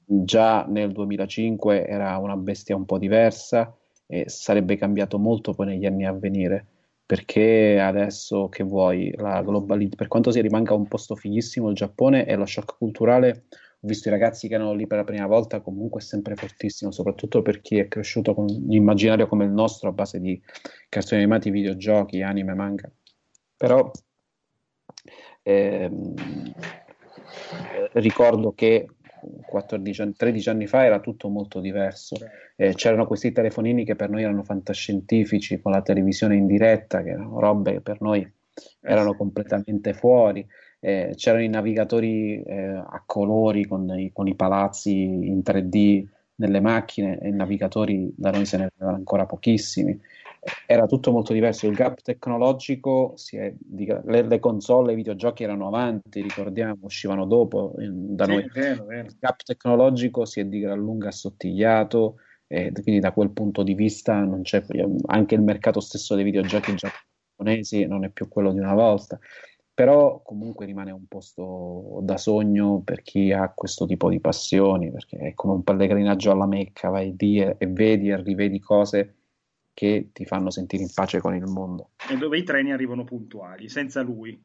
già nel 2005 era una bestia un po' diversa e sarebbe cambiato molto poi negli anni a venire perché adesso che vuoi la globalizzazione per quanto si rimanga un posto fighissimo il Giappone e lo shock culturale visto i ragazzi che erano lì per la prima volta, comunque è sempre fortissimo, soprattutto per chi è cresciuto con l'immaginario come il nostro a base di cartoni animati, videogiochi, anime, manga. Però ehm, ricordo che 14, 13 anni fa era tutto molto diverso. Eh, c'erano questi telefonini che per noi erano fantascientifici, con la televisione in diretta, che erano robe che per noi erano completamente fuori eh, c'erano i navigatori eh, a colori con i, con i, palazzi in 3D nelle macchine e i navigatori da noi se ne avevano ancora pochissimi. Era tutto molto diverso, il gap tecnologico, è, le, le, console, i videogiochi erano avanti, ricordiamo, uscivano dopo eh, da sì, noi. Vero, vero. Il gap tecnologico si è di gran lunga assottigliato, e quindi da quel punto di vista anche il mercato stesso dei videogiochi giapponesi non è più quello di una volta però comunque rimane un posto da sogno per chi ha questo tipo di passioni, perché è come un pellegrinaggio alla Mecca, vai lì e, e vedi e rivedi cose che ti fanno sentire in pace con il mondo. E dove i treni arrivano puntuali, senza lui.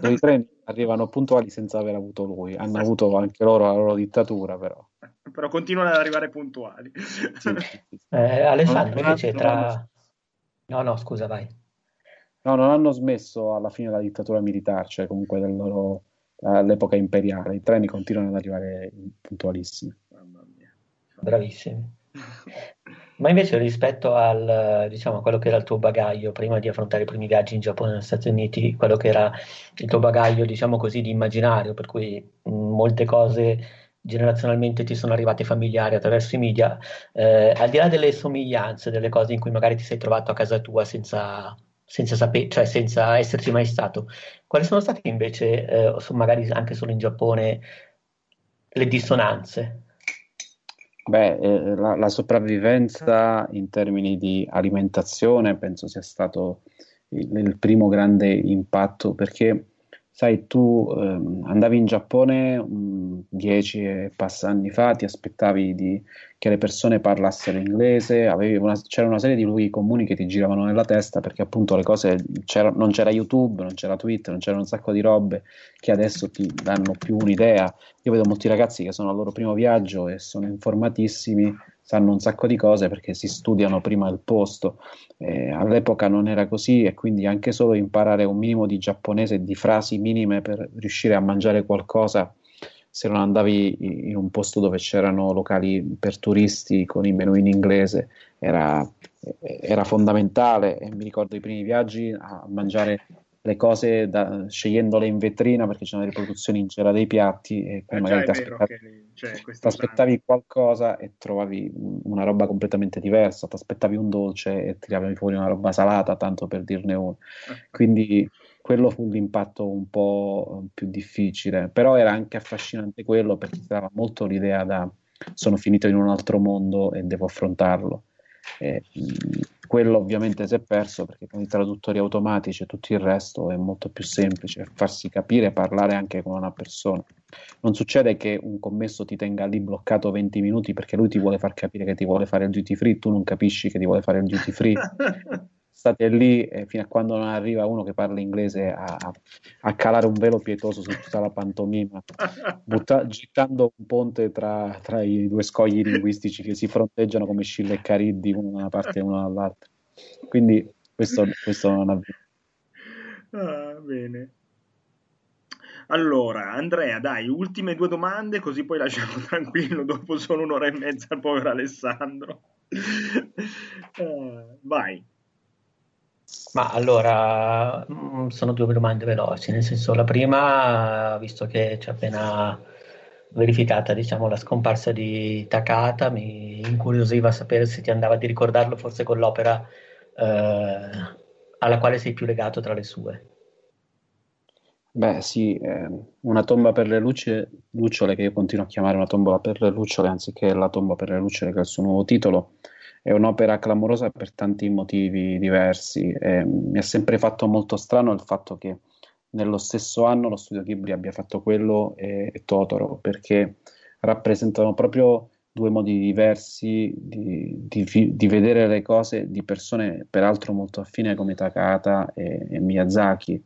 dove i treni arrivano puntuali senza aver avuto lui. Hanno sì. avuto anche loro la loro dittatura, però. Però continuano ad arrivare puntuali. Sì, sì, eh, Alessandro, invece tra... No, no, scusa, vai. No, non hanno smesso alla fine della dittatura militare, cioè comunque loro, all'epoca imperiale. I treni continuano ad arrivare puntualissimi. Bravissimi. Ma invece rispetto al, diciamo, a quello che era il tuo bagaglio prima di affrontare i primi viaggi in Giappone e negli Stati Uniti, quello che era il tuo bagaglio, diciamo così, di immaginario, per cui mh, molte cose generazionalmente ti sono arrivate familiari attraverso i media, eh, al di là delle somiglianze, delle cose in cui magari ti sei trovato a casa tua senza senza, sapere, cioè senza esserci mai stato. Quali sono state invece, eh, magari anche solo in Giappone, le dissonanze? Beh, eh, la, la, sopravvivenza in termini di alimentazione penso sia stato il, il primo grande impatto perché sai, tu ehm, andavi in Giappone um, dieci e passa anni fa, ti aspettavi di, che le persone parlassero inglese, una, c'era una serie di luoghi comuni che ti giravano nella testa perché appunto le cose, c'era, non c'era YouTube, non c'era Twitter, non c'era un sacco di robe che adesso ti danno più un'idea. Io vedo molti ragazzi che sono al loro primo viaggio e sono informatissimi sanno un sacco di cose perché si studiano prima il posto. Eh, all'epoca non era così e quindi anche solo imparare un minimo di giapponese e di frasi minime per riuscire a mangiare qualcosa se non andavi in un posto dove c'erano locali per turisti con i menu in inglese era, era fondamentale e mi ricordo i primi viaggi a mangiare le cose da, scegliendole in vetrina perché c'erano le riproduzioni in cera dei piatti e eh, magari ti aspettavi, aspettavi qualcosa e trovavi una roba completamente diversa, ti aspettavi un dolce e tiravi fuori una roba salata, tanto per dirne uno. Eh. Quindi quello fu l'impatto un po' più difficile, però era anche affascinante quello perché ti dava molto l'idea da sono finito in un altro mondo e devo affrontarlo. E, quello ovviamente si è perso perché con i traduttori automatici e tutto il resto è molto più semplice farsi capire e parlare anche con una persona. Non succede che un commesso ti tenga lì bloccato 20 minuti perché lui ti vuole far capire che ti vuole fare il duty free, tu non capisci che ti vuole fare il duty free. State lì eh, fino a quando non arriva uno che parla inglese a, a calare un velo pietoso su tutta la pantomima, butta, gittando un ponte tra, tra, i due scogli linguistici che si fronteggiano come Scilla e Cariddi, uno da una parte e uno dall'altra. Quindi questo, questo non avviene. Ah, bene. Allora, Andrea, dai, ultime due domande, così poi lasciamo tranquillo dopo solo un'ora e mezza il povero Alessandro. uh, vai. Ma allora, mm, sono due domande veloci, nel senso la prima, visto che ci è appena verificata diciamo, la scomparsa di Takata, mi incuriosiva sapere se ti andava di ricordarlo forse con l'opera eh, alla quale sei più legato tra le sue. Beh sì, eh, una tomba per le luce, lucciole, che io continuo a chiamare una tombola per le lucciole anziché la tomba per le lucciole che è il suo nuovo titolo, è un'opera clamorosa per tanti motivi diversi. E mi ha sempre fatto molto strano il fatto che nello stesso anno lo studio Ghibli abbia fatto quello e, e Totoro, perché rappresentano proprio due modi diversi di, di, di, vedere le cose di persone peraltro molto affine come Takata e, e, Miyazaki.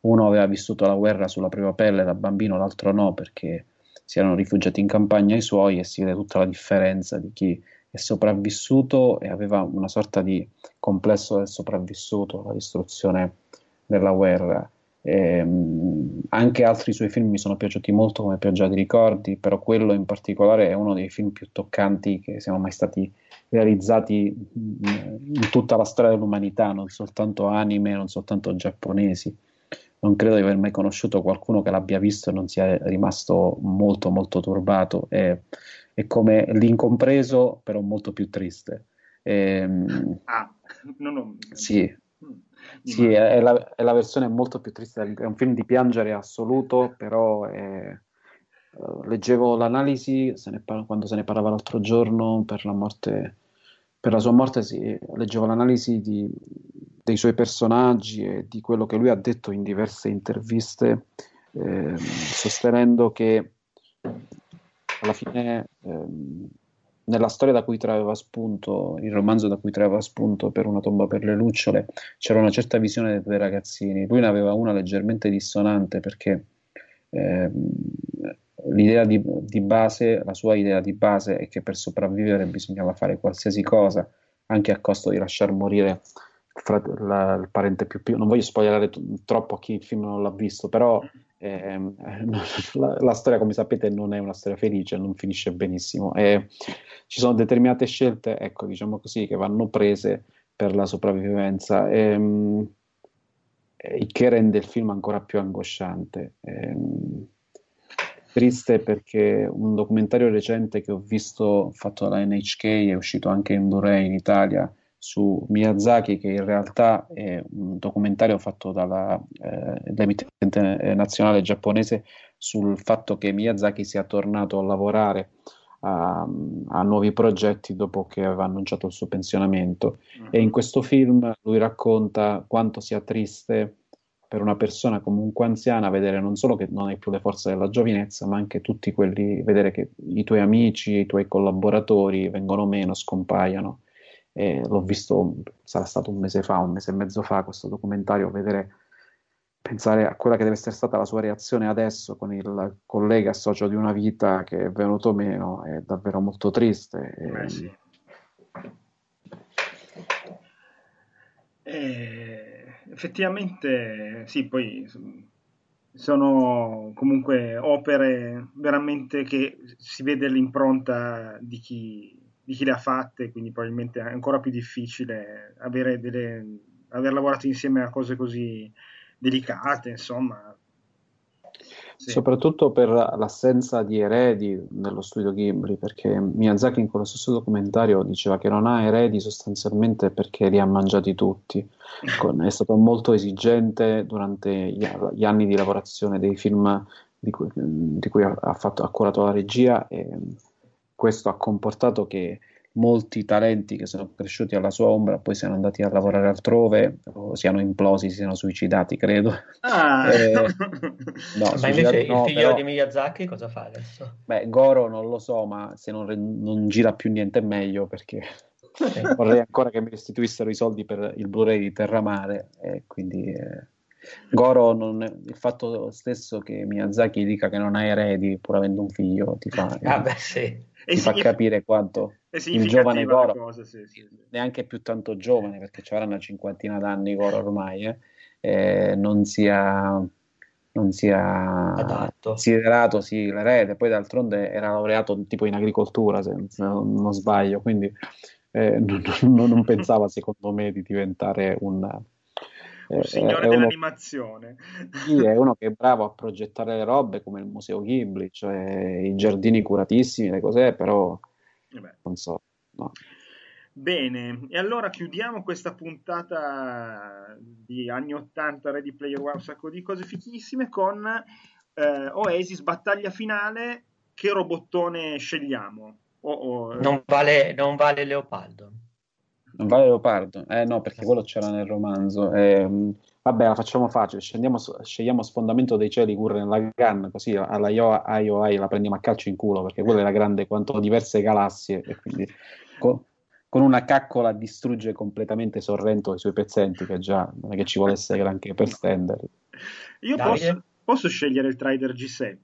Uno aveva vissuto la guerra sulla propria pelle da bambino, l'altro no, perché si erano rifugiati in campagna i suoi e si vede tutta la differenza di chi è sopravvissuto e aveva una sorta di complesso del sopravvissuto, la distruzione della guerra. E, um, anche altri suoi film mi sono piaciuti molto come Pioggia di ricordi, però quello in particolare è uno dei film più toccanti che siano mai stati realizzati in tutta la storia dell'umanità, non soltanto anime, non soltanto giapponesi. Non credo di aver mai conosciuto qualcuno che l'abbia visto e non sia rimasto molto molto turbato. E, è come l'incompreso, però molto più triste. Ehm, ah, no, no. Sì, mm, sì è, la, è, la, versione molto più triste, è un film di piangere assoluto, però è, uh, leggevo l'analisi se par- quando se ne parlava l'altro giorno per la morte, per la sua morte, sì, leggevo l'analisi di, dei suoi personaggi e di quello che lui ha detto in diverse interviste, eh, sostenendo che alla fine ehm, nella storia da cui traeva spunto, il romanzo da cui traeva spunto per una tomba per le lucciole, c'era una certa visione dei ragazzini. Lui ne aveva una leggermente dissonante perché ehm, l'idea di, di, base, la sua idea di base è che per sopravvivere bisognava fare qualsiasi cosa, anche a costo di lasciar morire il, la, il parente più piccolo. Non voglio spoilerare t- troppo a chi il film non l'ha visto, però eh, la, la, storia, come sapete, non è una storia felice, non finisce benissimo. E ci sono determinate scelte, ecco, diciamo così, che vanno prese per la sopravvivenza, e, ehm, il che rende il film ancora più angosciante. E, ehm, triste perché un documentario recente che ho visto fatto dalla NHK è uscito anche in Blu-ray in Italia su Miyazaki, che in realtà è un documentario fatto dall'emittente eh, nazionale giapponese sul fatto che Miyazaki sia tornato a lavorare a, a, nuovi progetti dopo che aveva annunciato il suo pensionamento. Uh-huh. E in questo film lui racconta quanto sia triste per una persona comunque anziana vedere non solo che non hai più le forze della giovinezza, ma anche tutti quelli, vedere che i tuoi amici, i tuoi collaboratori vengono meno, scompaiono. E l'ho visto, sarà stato un mese fa, un mese e mezzo fa, questo documentario, vedere, pensare a quella che deve essere stata la sua reazione adesso con il collega socio di una vita che è venuto meno, è davvero molto triste. Eh sì. Eh, effettivamente sì, poi sono comunque opere veramente che si vede l'impronta di chi, di chi le ha fatte, quindi probabilmente è ancora più difficile delle, aver lavorato insieme a cose così delicate, insomma, sì. soprattutto per l'assenza di eredi nello studio Ghibli, perché Miyazaki in quello stesso documentario diceva che non ha eredi sostanzialmente perché li ha mangiati tutti. è stato molto esigente durante gli, gli anni di lavorazione dei film di cui, di cui ha, fatto, ha curato la regia e questo ha comportato che molti talenti che sono cresciuti alla sua ombra poi siano andati a lavorare altrove o siano implosi, siano suicidati, credo. Ah. Eh, no, ma invece no, il figlio però... di Miyazaki cosa fa adesso? Beh, Goro non lo so, ma se non, non gira più niente è meglio perché vorrei ancora che mi restituissero i soldi per il Blu-ray di Terramare e quindi... Eh... Goro, non, il fatto stesso che Miyazaki dica che non ha eredi pur avendo un figlio ti fa, ah, beh, sì. ti fa capire quanto il giovane Goro, cosa, sì, sì, neanche più tanto giovane perché ci avrà una cinquantina d'anni Goro ormai, eh, eh, non sia, non sia Adatto. considerato sì, l'erede. Poi d'altronde era laureato tipo in agricoltura, se, se non sbaglio, quindi eh, non, non, non pensava secondo me di diventare un un signore dell'animazione. Sì, è uno che è bravo a progettare le robe come il Museo Ghibli, cioè i giardini curatissimi, le cose, però eh non so. No. Bene, e allora chiudiamo questa puntata di anni 80 Ready Player One, un sacco di cose fichissime con eh, Oasis, battaglia finale, che robottone scegliamo? Oh, oh, non, vale, non vale Leopoldo. Non vale Leopardo? Eh no, perché quello c'era nel romanzo. Eh, vabbè, la facciamo facile. Scendiamo, scegliamo Sfondamento dei cieli pure nella Gun, così alla IOI la prendiamo a calcio in culo, perché quella era grande quanto diverse galassie. E quindi con, con una caccola distrugge completamente Sorrento e i suoi pezzenti, che già non è che ci volesse granché per stenderli. Io posso, posso, scegliere il Trader G7,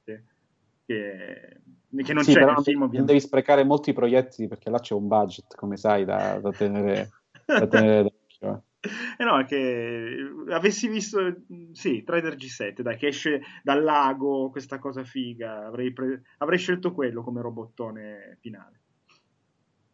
che che non sì, c'è nel film. Ovviamente. Non devi sprecare molti proiettili perché là c'è un budget, come sai, da, da tenere, da tenere d'occhio. Eh. eh no, che avessi visto, sì, Trader G7, dai, che esce dal lago, questa cosa figa, avrei, pre- avrei scelto quello come robottone finale.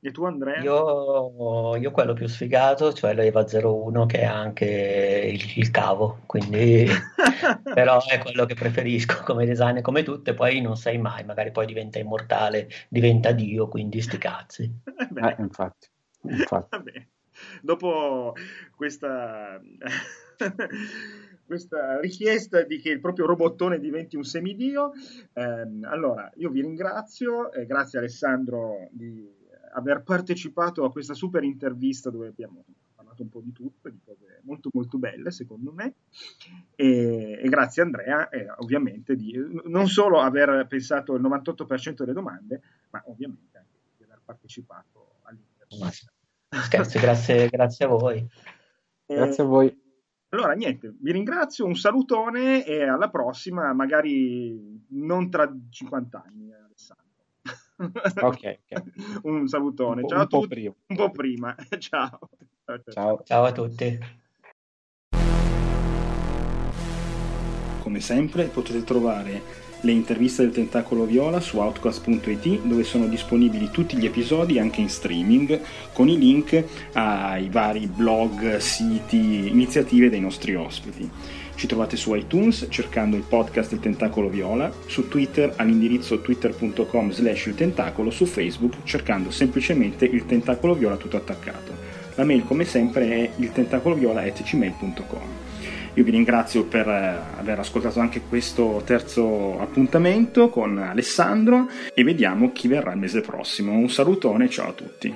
E tu Andrea? Io, io quello più sfigato, cioè l'Eva 01 che è anche il, il cavo, quindi però è quello che preferisco come design come tutte, poi non sai mai, magari poi diventa immortale, diventa Dio, quindi sti cazzi. Eh, infatti, infatti. Dopo questa... questa richiesta di che il proprio robottone diventi un semidio. Eh, allora, io vi ringrazio, eh, grazie Alessandro di aver partecipato a questa super intervista dove abbiamo parlato un po' di tutto, di cose molto molto belle secondo me e, e grazie Andrea eh, ovviamente di non solo aver pensato il 98% delle domande ma ovviamente anche di aver partecipato all'intervista. Scherzo, grazie, grazie a voi. Eh, grazie a voi. Allora, niente, vi ringrazio, un salutone e alla prossima, magari non tra 50 anni, Alessandro. Okay, ok, un salutone. Un ciao un a tutti. Prima. Un po' prima. ciao. Ciao, ciao. ciao a tutti. Come sempre potete trovare le interviste del Tentacolo Viola su outcast.it dove sono disponibili tutti gli episodi anche in streaming con i link ai vari blog, siti, iniziative dei nostri ospiti. Ci trovate su iTunes cercando il podcast Il Tentacolo Viola, su Twitter all'indirizzo twitter.com slash il tentacolo, su Facebook cercando semplicemente il Tentacolo Viola tutto attaccato. La mail come sempre è il tentacoloviola.gmail.com Io vi ringrazio per eh, aver ascoltato anche questo terzo appuntamento con Alessandro e vediamo chi verrà il mese prossimo. Un salutone, ciao a tutti.